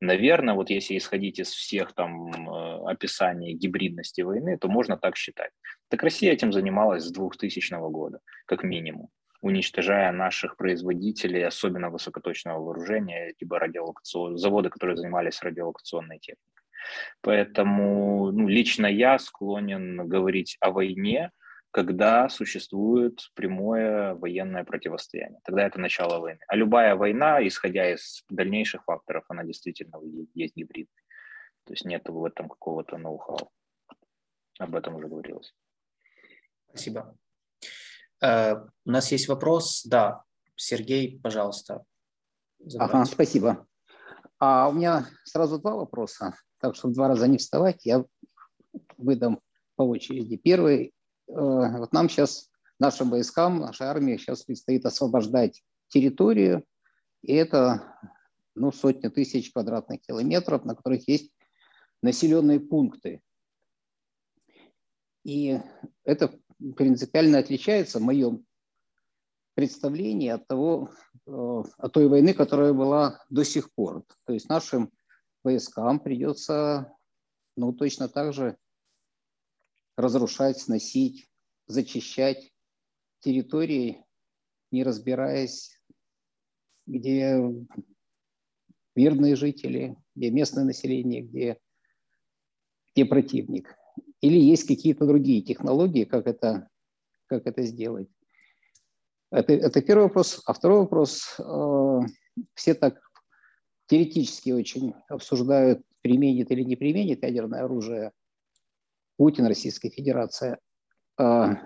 Наверное, вот если исходить из всех там э, описаний гибридности войны, то можно так считать. Так Россия этим занималась с 2000 года, как минимум, уничтожая наших производителей, особенно высокоточного вооружения, типа радиолокацион... заводы, которые занимались радиолокационной техникой. Поэтому ну, лично я склонен говорить о войне, когда существует прямое военное противостояние. Тогда это начало войны. А любая война, исходя из дальнейших факторов, она действительно есть гибрид. То есть нет в этом какого-то ноу-хау. Об этом уже говорилось. Спасибо. Э, у нас есть вопрос. Да, Сергей, пожалуйста. Ага, спасибо. А у меня сразу два вопроса. Так, чтобы два раза не вставать, я выдам по очереди. Первый вот нам сейчас, нашим войскам, нашей армии сейчас предстоит освобождать территорию, и это ну, сотни тысяч квадратных километров, на которых есть населенные пункты. И это принципиально отличается в моем представлении от, того, э, от той войны, которая была до сих пор. То есть нашим войскам придется ну, точно так же разрушать, сносить, зачищать территории, не разбираясь, где мирные жители, где местное население, где, где противник. Или есть какие-то другие технологии, как это, как это сделать. Это, это первый вопрос. А второй вопрос. Э, все так теоретически очень обсуждают, применит или не применит ядерное оружие Путин, Российская Федерация. А,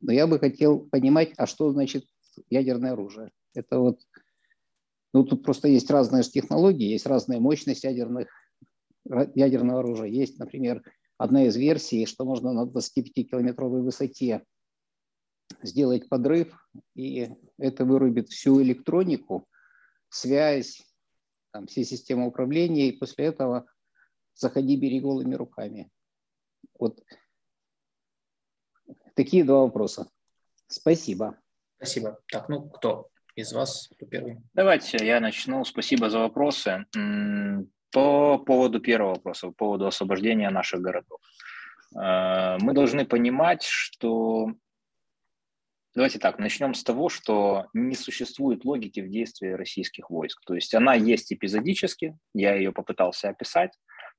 но я бы хотел понимать, а что значит ядерное оружие? Это вот, ну тут просто есть разные технологии, есть разная мощность ядерных, ядерного оружия. Есть, например, одна из версий, что можно на 25-километровой высоте сделать подрыв, и это вырубит всю электронику, связь, там, все системы управления, и после этого заходи бери голыми руками. Вот такие два вопроса. Спасибо. Спасибо. Так, ну кто из вас кто первый? Давайте я начну. Спасибо за вопросы. По поводу первого вопроса, по поводу освобождения наших городов. Э, мы должны понимать, что Давайте так, начнем с того, что не существует логики в действии российских войск. То есть она есть эпизодически, я ее попытался описать,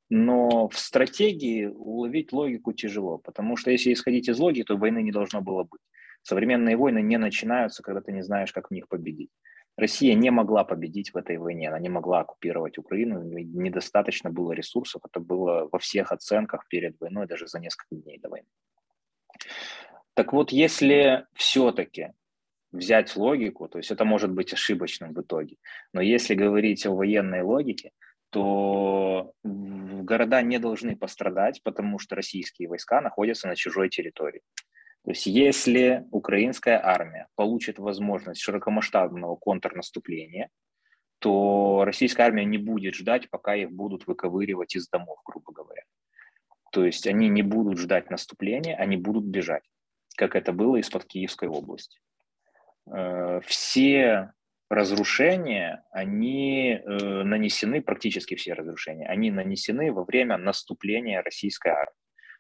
но в стратегии уловить логику тяжело, потому что если исходить из логики, то войны не должно было быть. Современные войны не начинаются, когда ты не знаешь, как в них победить. Россия не могла победить в этой войне, она не могла оккупировать Украину, недостаточно было ресурсов, это было во всех оценках перед войной, даже за несколько дней до войны. Так вот, если все-таки взять логику, то есть это может быть ошибочным в итоге, но если говорить о военной логике, то города не должны пострадать, потому что российские войска находятся на чужой территории. То есть если украинская армия получит возможность широкомасштабного контрнаступления, то российская армия не будет ждать, пока их будут выковыривать из домов, грубо говоря. То есть они не будут ждать наступления, они будут бежать, как это было из-под Киевской области. Э, все разрушения, они э, нанесены, практически все разрушения, они нанесены во время наступления российской армии.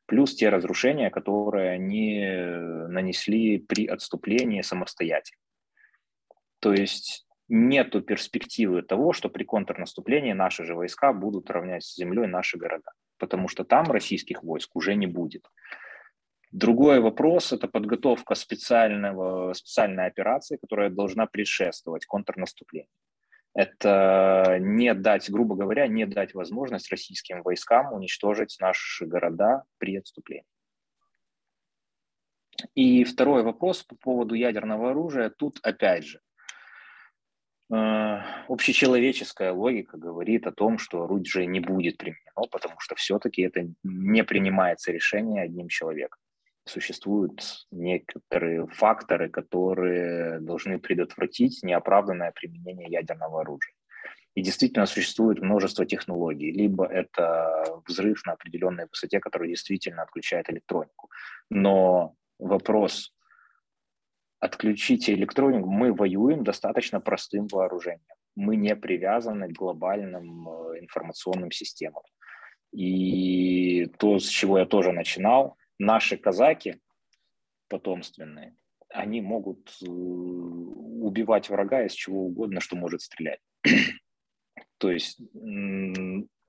Плюс те разрушения, которые они э, нанесли при отступлении самостоятельно. То есть нету перспективы того, что при контрнаступлении наши же войска будут равнять с землей наши города, потому что там российских войск уже не будет. Другой вопрос – это подготовка специального, специальной операции, которая должна предшествовать контрнаступлению. Это не дать, грубо говоря, не дать возможность российским войскам уничтожить наши города при отступлении. И второй вопрос по поводу ядерного оружия. Тут опять же, э, общечеловеческая логика говорит о том, что оружие не будет применено, потому что все-таки это не принимается решение одним человеком существуют некоторые факторы, которые должны предотвратить неоправданное применение ядерного оружия. И действительно существует множество технологий. Либо это взрыв на определенной высоте, который действительно отключает электронику. Но вопрос отключите электронику, мы воюем достаточно простым вооружением. Мы не привязаны к глобальным э, информационным системам. И то, с чего я тоже начинал, наши казаки потомственные, они могут э, убивать врага из чего угодно, что может стрелять. То есть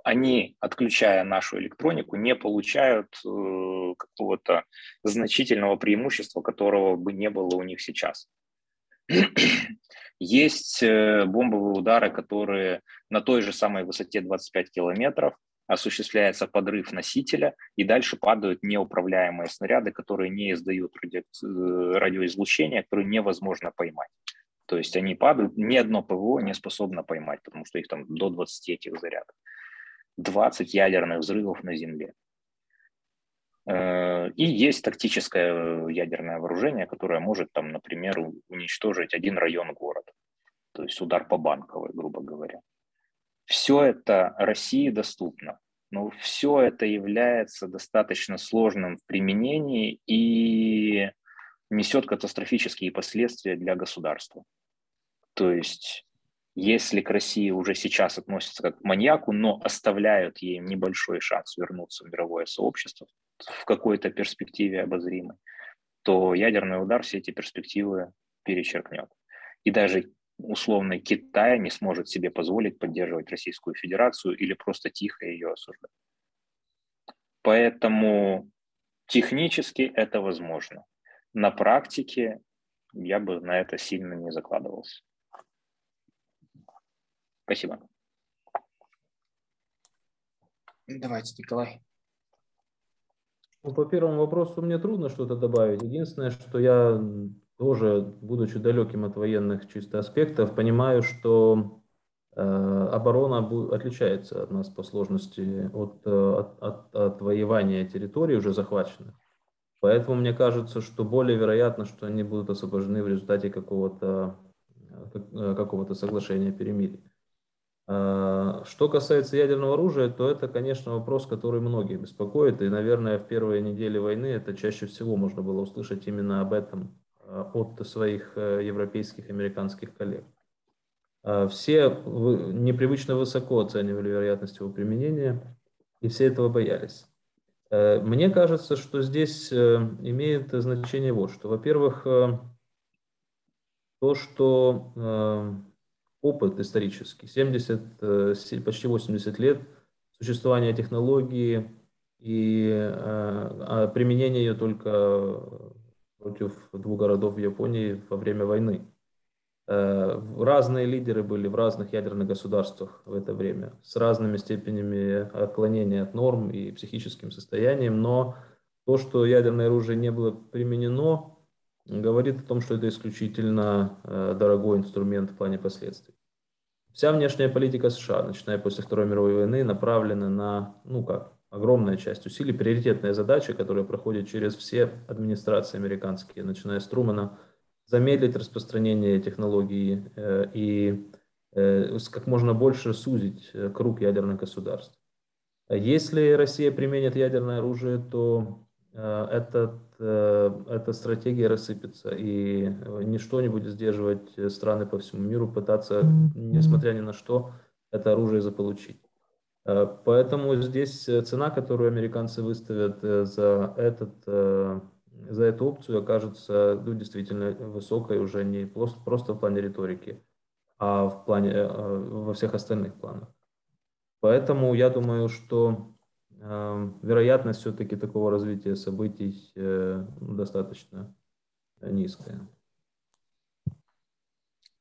они, отключая нашу электронику, не получают э, какого-то значительного преимущества, которого бы не было у них сейчас. Есть э, бомбовые удары, которые на той же самой высоте 25 километров осуществляется подрыв носителя, и дальше падают неуправляемые снаряды, которые не издают ради... Э, радиоизлучение, которые невозможно поймать. То есть они падают, ни одно ПВО не способно поймать, потому что их там до 20 этих зарядов. 20 ядерных взрывов на Земле. Э, и есть тактическое ядерное вооружение, которое может, там, например, уничтожить один район города. То есть удар по банковой, грубо говоря. Все это России доступно, но все это является достаточно сложным в применении и несет катастрофические последствия для государства. То есть если к России уже сейчас относятся как к маньяку, но оставляют ей небольшой шанс вернуться в мировое сообщество в какой-то перспективе обозримой, то ядерный удар все эти перспективы перечеркнет. И даже условный Китай не сможет себе позволить поддерживать Российскую Федерацию или просто тихо ее осуждать. Поэтому технически это возможно. На практике я бы на это сильно не закладывался. Спасибо. Давайте, Николай. Ну, по первому вопросу мне трудно что-то добавить. Единственное, что я тоже, будучи далеким от военных чисто аспектов, понимаю, что э, оборона отличается от нас по сложности от, э, от, от отвоевания территорий уже захваченных. Поэтому мне кажется, что более вероятно, что они будут освобождены в результате какого-то э, какого-то соглашения перемирия. Что касается ядерного оружия, то это, конечно, вопрос, который многих беспокоит. И, наверное, в первые недели войны это чаще всего можно было услышать именно об этом Э, от своих э, европейских, американских коллег. Э, все непривычно высоко оценивали вероятность его применения, и все этого боялись. Мне кажется, что здесь имеет значение вот что. Во-первых, то, что опыт исторический, 70, почти 80 лет существования технологии и а применение ее только против двух городов в Японии во время войны. Э, разные лидеры были в разных ядерных государствах в это время, с разными степенями отклонения от норм и психическим состоянием, но то, что ядерное оружие не было применено, говорит о том, что это исключительно э, дорогой инструмент в плане последствий. Вся внешняя политика США, начиная после Второй мировой войны, направлена на, ну как, огромная часть усилий, приоритетная задача, которая проходит через все администрации американские, начиная с Трумана, замедлить распространение технологий э, и э, как можно больше сузить э, круг ядерных государств. Если Россия применит ядерное оружие, то этот, эта стратегия рассыпется, и ничто не будет сдерживать страны по всему миру пытаться, несмотря ни на что, это оружие заполучить. Э, поэтому здесь э, цена, которую американцы выставят э, за, этот, за эту опцию, окажется ну, действительно высокой уже не просто, просто в плане риторики, а в плане, во всех остальных планах. Поэтому я думаю, что вероятность все-таки такого развития событий достаточно низкая.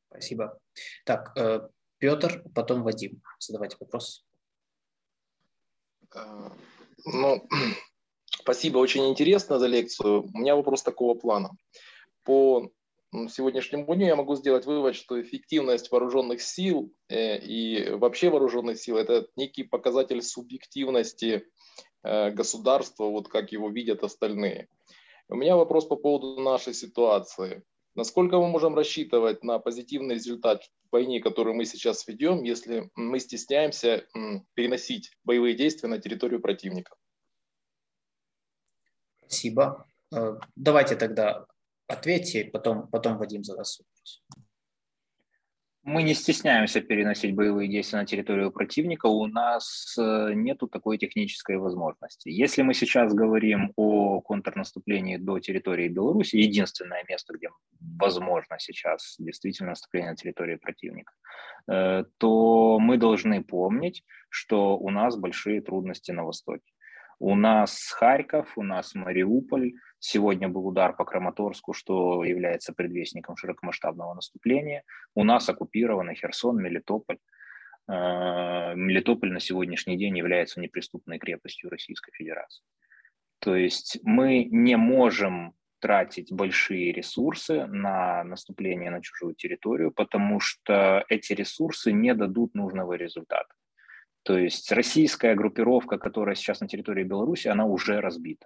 Спасибо. Так, Петр, потом Вадим. Задавайте вопрос. Э, ну, спасибо, очень интересно за лекцию. У меня вопрос такого плана. По сегодняшнему дню я могу сделать вывод, что эффективность вооруженных сил э, и вообще вооруженных сил – это некий показатель субъективности э, государства, вот как его видят остальные. У меня вопрос по поводу нашей ситуации. Насколько мы можем рассчитывать на позитивный результат в войне, которую мы сейчас ведем, если мы стесняемся переносить боевые действия на территорию противника? Спасибо. Э, давайте тогда ответьте, потом, потом Вадим задаст вопрос. Мы не стесняемся переносить боевые действия на территорию противника, у нас э, нет такой технической возможности. Если мы сейчас говорим о контрнаступлении до территории Беларуси, единственное место, где возможно сейчас действительно наступление на территории противника, э, то мы должны помнить, что у нас большие трудности на Востоке. У нас Харьков, у нас Мариуполь. Сегодня был удар по Краматорску, что является предвестником широкомасштабного наступления. У нас оккупированы Херсон, Мелитополь. Э, Мелитополь на сегодняшний день является неприступной крепостью Российской Федерации. То есть мы не можем тратить большие ресурсы на наступление на чужую территорию, потому что эти ресурсы не дадут нужного результата. То есть российская группировка, которая сейчас на территории Беларуси, она уже разбита.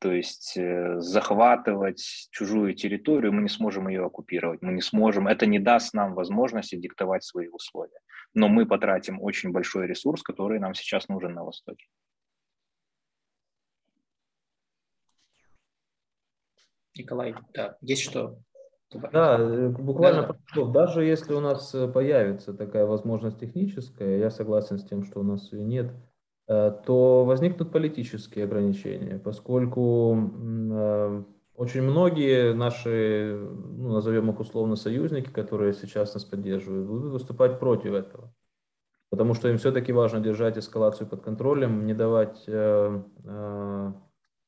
То есть э, захватывать чужую территорию мы не сможем ее оккупировать, мы не сможем, это не даст нам возможности диктовать свои условия. Но мы потратим очень большой ресурс, который нам сейчас нужен на Востоке. Николай, да, есть что да, э, буквально да. даже если у нас э, появится такая возможность техническая, я согласен с тем, что у нас ее нет, то возникнут политические ограничения, поскольку очень многие наши, ну, назовем их условно, союзники, которые сейчас нас поддерживают, будут выступать против этого. Потому что им все-таки важно держать эскалацию под контролем, не давать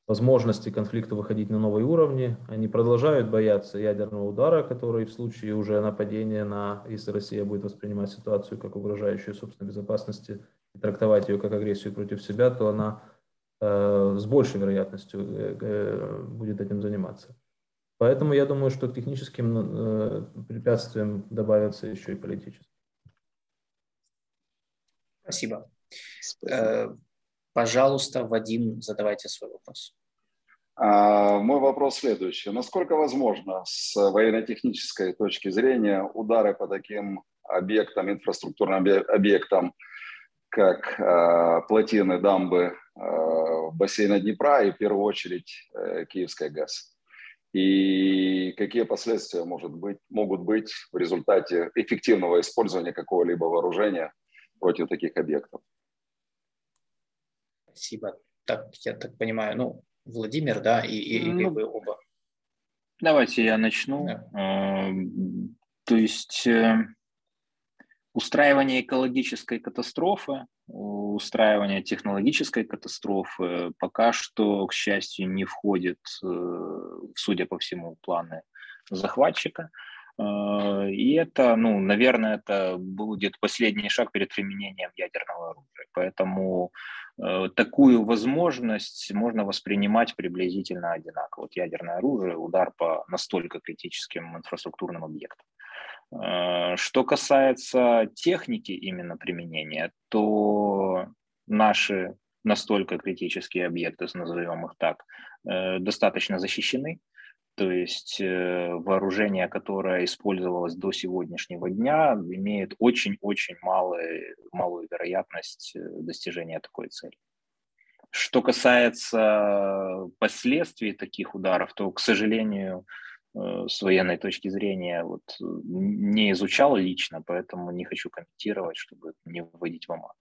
возможности конфликта выходить на новые уровни. Они продолжают бояться ядерного удара, который в случае уже нападения на, если Россия будет воспринимать ситуацию как угрожающую собственной безопасности трактовать ее как агрессию против себя, то она э, с большей вероятностью э, э, будет этим заниматься. Поэтому я думаю, что к техническим э, препятствиям добавятся еще и политические. Спасибо. Спасибо. Пожалуйста, Вадим, задавайте свой вопрос. А, мой вопрос следующий. Насколько возможно с военно-технической точки зрения удары по таким объектам, инфраструктурным объектам, как э, плотины, дамбы э, бассейна Днепра и в первую очередь э, Киевская ГАЗ? И какие последствия может быть, могут быть в результате эффективного использования какого-либо вооружения против таких объектов? Спасибо. Так, я так понимаю, ну, Владимир, да, и, и, ну, и вы оба. Давайте я начну. Да. Эм, то есть э, устраивание экологической катастрофы, устраивание технологической катастрофы пока что, к счастью, не входит, э, судя по всему, планы захватчика. Э, и это, ну, наверное, это будет последний шаг перед применением ядерного оружия. Поэтому Э, такую возможность можно воспринимать приблизительно одинаково. Вот ядерное оружие, удар по настолько критическим инфраструктурным объектам. Э, что касается техники именно применения, то наши настолько критические объекты, назовем их так, достаточно защищены. То есть э, вооружение, которое использовалось до сегодняшнего дня, имеет очень-очень малую, вероятность э, достижения такой цели. Что касается последствий таких ударов, то, к сожалению, э, с военной точки зрения вот, не изучал лично, поэтому не хочу комментировать, чтобы не вводить в оману.